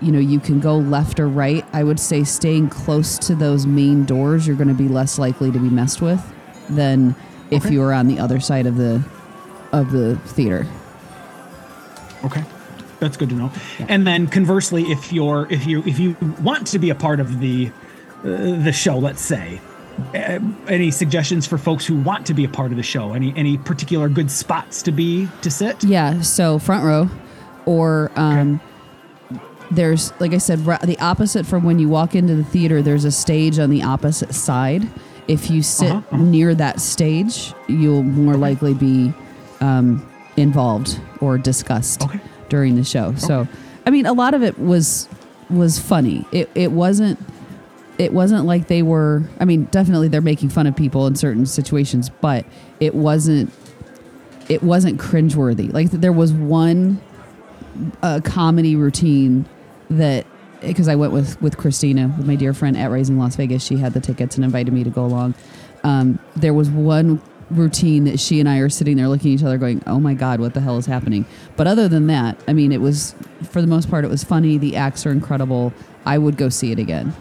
you know, you can go left or right. I would say staying close to those main doors, you're going to be less likely to be messed with than if you were on the other side of the of the theater. Okay. That's good to know. And then conversely, if you're if you if you want to be a part of the uh, the show, let's say, any suggestions for folks who want to be a part of the show? Any any particular good spots to be to sit? Yeah, so front row, or um, there's like I said, the opposite from when you walk into the theater. There's a stage on the opposite side. If you sit Uh-huh, uh-huh. near that stage, you'll more likely be um, involved or discussed Okay. during the show. So, I mean, a lot of it was was funny. It it wasn't it wasn't like they were i mean definitely they're making fun of people in certain situations but it wasn't it wasn't cringeworthy. Like there was one uh, comedy routine that because i went with with christina with my dear friend at raising las vegas. She had the tickets and invited me to go along. Um, there was one routine that she and i are sitting there looking at each other going oh my god what the hell is happening? But other than that i mean it was for the most part it was funny. The acts are incredible. I would go see it again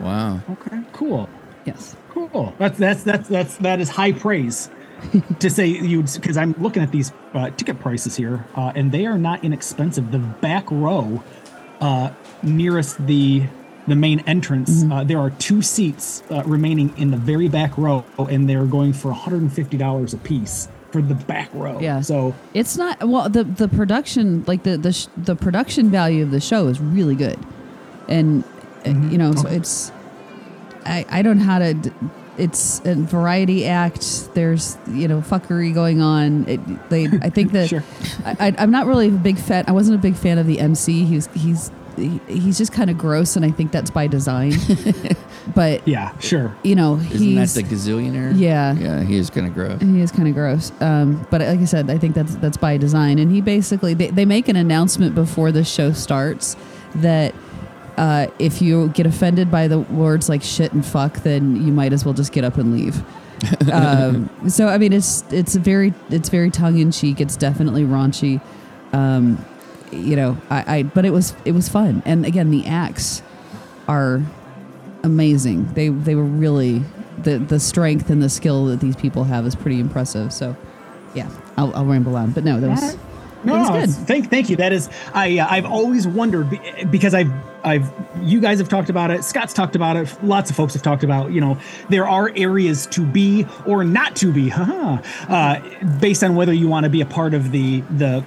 Wow. Okay. Cool. yes Cool. That's that's that's that's that is high praise to say you because I'm looking at these uh, ticket prices here, uh, and they are not inexpensive. The back row, uh, nearest the the main entrance, Mm-hmm. uh, there are two seats uh, remaining in the very back row, and they're going for 150 dollars a piece for the back row. Yeah. So It's not well the the production like the the sh- the production value of the show is really good, and uh, you know so it's I I don't know how to. It's a variety act. There's you know fuckery going on. It, they I think that Sure. I, I, I'm not really a big fan. I wasn't a big fan of the MC. He's he's he's just kind of gross, and I think that's by design. but yeah, sure. you know Isn't that the gazillionaire? Yeah. Yeah, he is kind of gross. he is kind of gross. Um, but like I said, I think that's that's by design. And he basically they, they make an announcement before the show starts that uh, if you get offended by the words like shit and fuck, then you might as well just get up and leave. um, so I mean, it's it's very it's very tongue in cheek. It's definitely raunchy. Um, you know, I, I but it was it was fun. And again, the acts are amazing. They they were really the the strength and the skill that these people have is pretty impressive. So, yeah, I'll, I'll ramble on, but no, that was No, It was good. Thank, thank you. That is, I, uh, I've always wondered because I've, I've, you guys have talked about it. Scott's talked about it. Lots of folks have talked about. You know, there are areas to be or not to be, haha, uh, based on whether you want to be a part of the the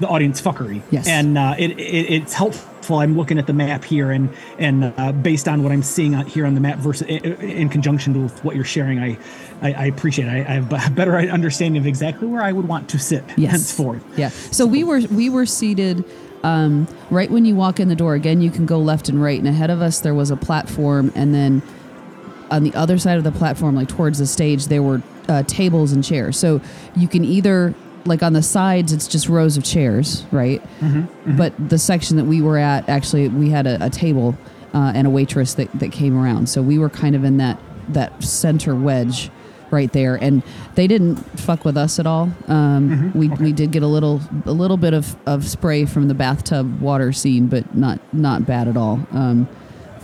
the audience fuckery. Yes. and uh, it, it it's helpful. I'm looking at the map here, and and uh, based on what I'm seeing out here on the map versus in, in conjunction with what you're sharing, I, I, I appreciate. It. I, I have a better understanding of exactly where I would want to sit yes. henceforth. Yeah. So we were we were seated Um, right when you walk in the door, again, you can go left and right. And ahead of us, there was a platform, and then on the other side of the platform, like towards the stage, there were uh, tables and chairs. So you can either like on the sides, it's just rows of chairs, right? But the section that we were at, actually, we had a, a table uh, and a waitress that, that came around. So we were kind of in that that center wedge right there, and they didn't fuck with us at all. Um, we we did get a little a little bit of, of spray from the bathtub water scene, but not not bad at all. Um,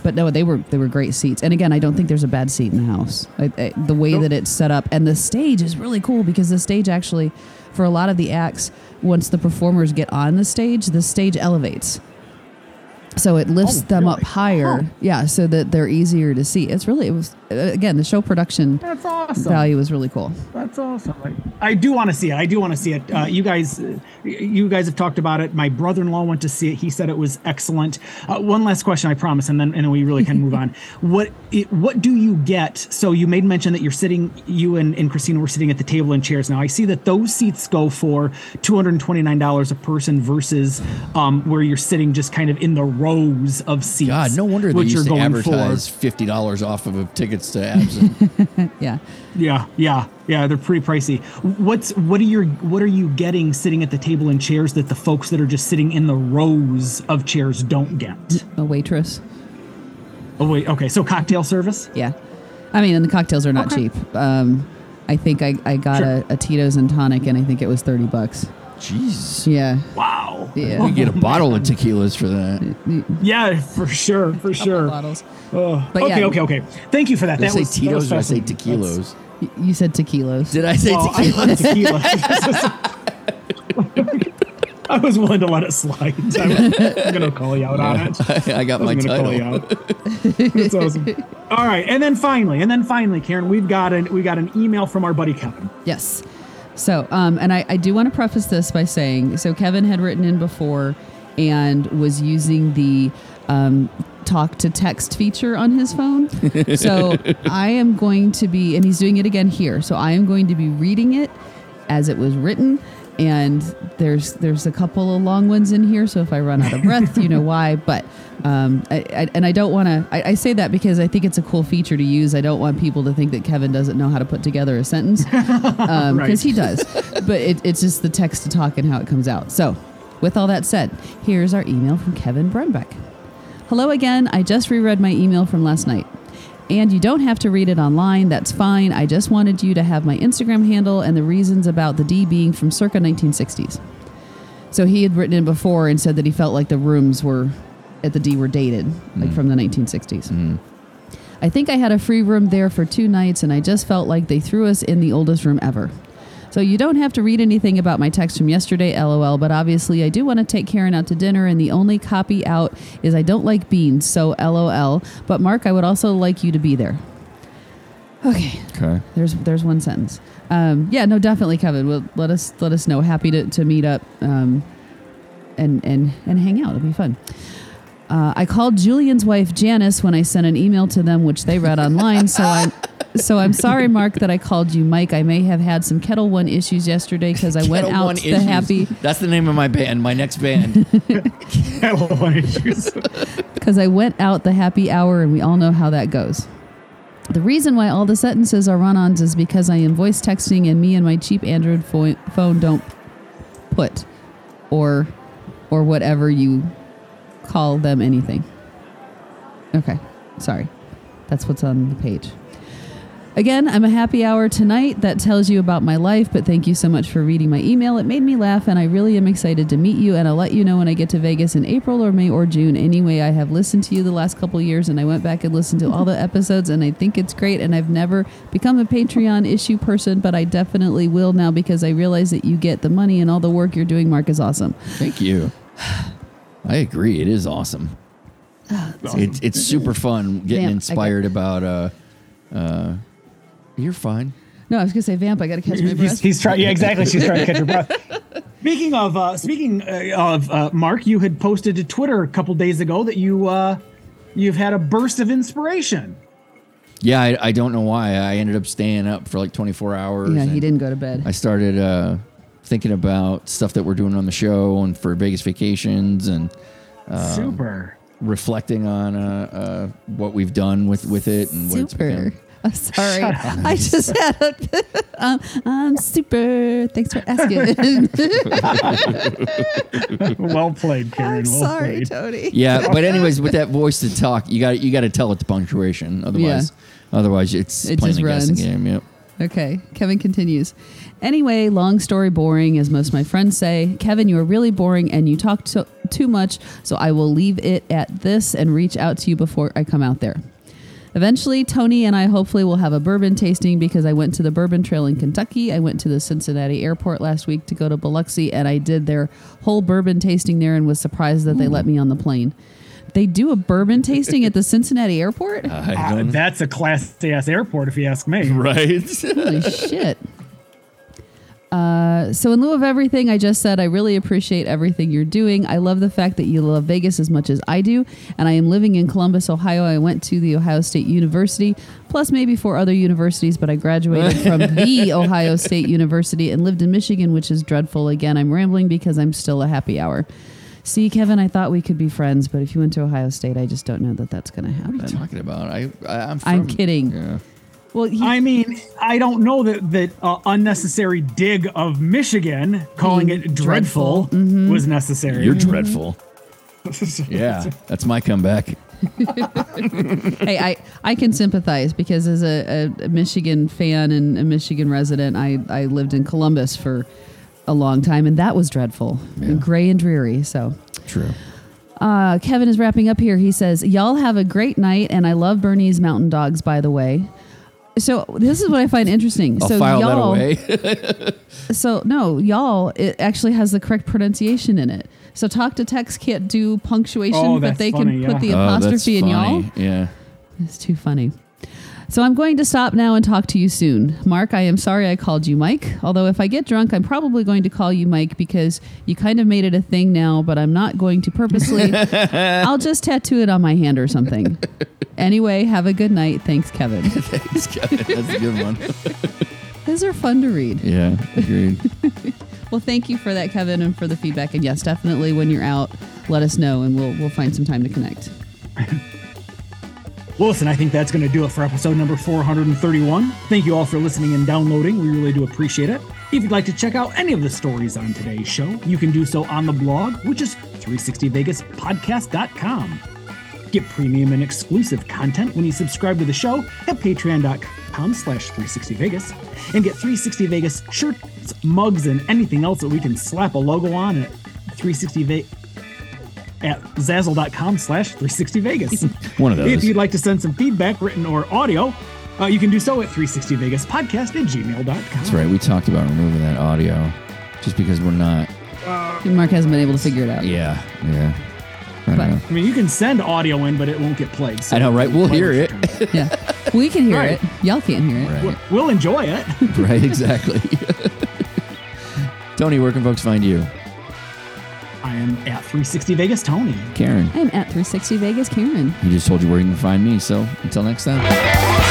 but no, they were they were great seats. And again, I don't think there's a bad seat in the house. I, I, the way that it's set up and the stage is really cool because the stage actually, for a lot of the acts, once the performers get on the stage, the stage elevates. So it lifts Oh, them up higher, Huh. yeah, so that they're easier to see. It's really it was again the show production That's awesome. value was really cool. That's awesome. I, I do want to see it. I do want to see it. Uh, you guys, uh, you guys have talked about it. My brother-in-law went to see it. He said it was excellent. Uh, one last question, I promise, and then and then we really can move on. What it, what do you get? So you made mention that you're sitting, you and, and Christina were sitting at the table in chairs. Now I see that those seats go for two hundred and twenty-nine dollars a person versus um, where you're sitting just kind of in the rows of seats. God, no wonder they used you're to going advertise for. fifty dollars off of tickets to Absinthe. Yeah. Yeah, yeah, yeah. They're pretty pricey. What's what are your what are you getting sitting at the table in chairs that the folks that are just sitting in the rows of chairs don't get? A waitress. Oh wait, okay. So cocktail service. Yeah. I mean, and the cocktails are not Okay. cheap. Um, I think I, I got Sure. a, a Tito's and tonic, and I think it was 30 bucks. Jeez, Yeah. Wow. Yeah. you get a bottle of tequilas for that. Yeah, for sure, for sure. Bottles. Oh, But okay, yeah. okay, okay. Thank you for that. Did I that say was, that Tito's was or I say fascinating. tequilos? Y- You said tequilos. Did I say Well, I tequila? heard tequila. I was willing to let it slide. I'm, I'm gonna call you out on it. I got my I'm gonna call you out. That's awesome. All right, and then finally, and then finally, Karen, we've got an we got an email from our buddy Kevin. Yes. So, um, and I, I do want to preface this by saying so Kevin had written in before and was using the um, talk to text feature on his phone. so I am going to be, and he's doing it again here. So I am going to be reading it as it was written. And there's there's a couple of long ones in here, so if I run out of breath, you know why. But um, I, I, and I don't want to. I, I say that because I think it's a cool feature to use. I don't want people to think that Kevin doesn't know how to put together a sentence because Right. he does. but it, it's just the text to talk and how it comes out. So, with all that said, here's our email from Kevin Brunbeck. Hello again. I just reread my email from last night. And you don't have to read it online. That's fine. I just wanted you to have my Instagram handle and the reasons about the D being from circa 1960s. So he had written in before and said that he felt like the rooms were at the D were dated, like mm. from the 1960s. Mm. I think I had a free room there for two nights, and I just felt like they threw us in the oldest room ever. So you don't have to read anything about my text from yesterday, lol, but obviously I do want to take Karen out to dinner, and the only copy out is I don't like beans, so lol. But Mark, I would also like you to be there. Okay, Okay. there's there's one sentence. Um, yeah, no, definitely, Kevin. Well, let us let us know. Happy to, to meet up um, and and and hang out. It'll be fun. Uh, I called Julian's wife Janice when I sent an email to them, which they read online. So I'm so I'm sorry, Mark, that I called you Mike. I may have had some Ketel One issues yesterday because I went Kettle out One to the Issues. happy That's the name of my band, my next band. Ketel One issues. because I went out the happy hour, and we all know how that goes. The reason why all the sentences are run-ons is because I am voice texting, and me and my cheap Android pho- phone don't put or or whatever you call them anything. Okay, sorry, that's what's on the page. Again, I'm a happy hour tonight. That tells you about my life, but thank you so much for reading my email. It made me laugh, and I really am excited to meet you. And I'll let you know when I get to Vegas in April or May or June. Anyway, I have listened to you the last couple years, and I went back and listened to all the episodes, and I think it's great. And I've never become a Patreon issue person, but I definitely will now because I realize that you get the money and all the work you're doing. Mark is awesome. Thank you. I agree. It is awesome. It's, it's super fun getting Damn, I got- inspired about. Uh, uh, you're fine. No, I was gonna say vamp. I got to catch my breath. he's trying. Yeah, exactly. She's trying to catch her breath. Speaking of uh, speaking uh, of uh, Mark, you had posted to Twitter a couple days ago that you uh, you've had a burst of inspiration. Yeah, I, I don't know why. I ended up staying up for like 24 hours. yeah, he didn't go to bed. I started uh, thinking about stuff that we're doing on the show and for Vegas vacations and Super. reflecting on uh, uh, what we've done with with it and what it's Super. become. I'm sorry. I just had a. um, I'm super. Thanks for asking. well played, Karen. I'm well sorry, played. Tony. Yeah, but anyways, with that voice to talk, you got you got to tell it to punctuation. Otherwise, otherwise it's It playing just a guessing game. Yep. Okay, Kevin continues. Anyway, long story boring, as most of my friends say. Kevin, you are really boring and you talk to, too much, so I will leave it at this and reach out to you before I come out there. Eventually, Tony and I hopefully will have a bourbon tasting because I went to the Bourbon Trail in Kentucky. I went to the Cincinnati airport last week to go to Biloxi, and I did their whole bourbon tasting there and was surprised that they let me on the plane. They do a bourbon tasting at the Cincinnati airport? Uh, that's a class ass airport, if you ask me. right. Holy shit. Uh, so, in lieu of everything I just said, I really appreciate everything you're doing. I love the fact that you love Vegas as much as I do. And I am living in Columbus, Ohio. I went to the Ohio State University, plus maybe four other universities, but I graduated from the Ohio State University and lived in Michigan, which is dreadful. Again, I'm rambling because I'm still a happy hour. See, Kevin, I thought we could be friends, but if you went to Ohio State, I just don't know that that's going to What are you happen. talking about? I, I I'm. I'm kidding. Yeah. Well, he, I mean, I don't know that that uh, unnecessary dig of Michigan, calling it dreadful, dreadful. was necessary. You're dreadful. Yeah, that's my comeback. hey, I, I can sympathize because as a, a, a Michigan fan and a Michigan resident, I, I lived in Columbus for a long time, and that was dreadful, and gray and dreary. So, True. uh, Kevin is wrapping up here. He says, "Y'all have a great night, and I love Bernie's Mountain Dogs, by the way." So this is what I find interesting. I'll so file y'all, that away. so no, y'all, it actually has the correct pronunciation in it. So talk to text can't do punctuation, Oh, but that's they funny, can put yeah. the Oh, that's apostrophe in y'all. funny. Yeah. It's too funny. So I'm going to stop now and talk to you soon. Mark, I am sorry I called you Mike. Although if I get drunk, I'm probably going to call you Mike because you kind of made it a thing now, but I'm not going to purposely. I'll just tattoo it on my hand or something. Anyway, have a good night. Thanks, Kevin. Thanks, Kevin. That's a good one. Those are fun to read. Yeah, agreed. Well, thank you for that, Kevin, and for the feedback. And yes, definitely when you're out, let us know and we'll we'll find some time to connect. Well, listen, I think that's going to do it for episode number 431. Thank you all for listening and downloading. We really do appreciate it. If you'd like to check out any of the stories on today's show, you can do so on the blog, which is 360vegaspodcast.com. Get premium and exclusive content when you subscribe to the show at patreon.com slash 360vegas and get 360 Vegas shirts, mugs, and anything else that we can slap a logo on at 360 Vegas at zazzle.com slash 360vegas. One of those. If you'd like to send some feedback, written or audio, uh, you can do so at 360vegaspodcast at gmail.com. That's right. We talked about removing that audio just because we're not. Mark hasn't been able to figure it out. Yeah, yeah. I, But- know. I mean, you can send audio in, but it won't get played. so- I know, right? We'll hear it. Yeah. We can hear Right. it. Y'all can't hear it. Right, We'll enjoy it. right, exactly. Tony, where can folks find you? I am at 360 Vegas Tony. Karen, I'm at 360 Vegas Karen. he just told you where you can find me. So until next time.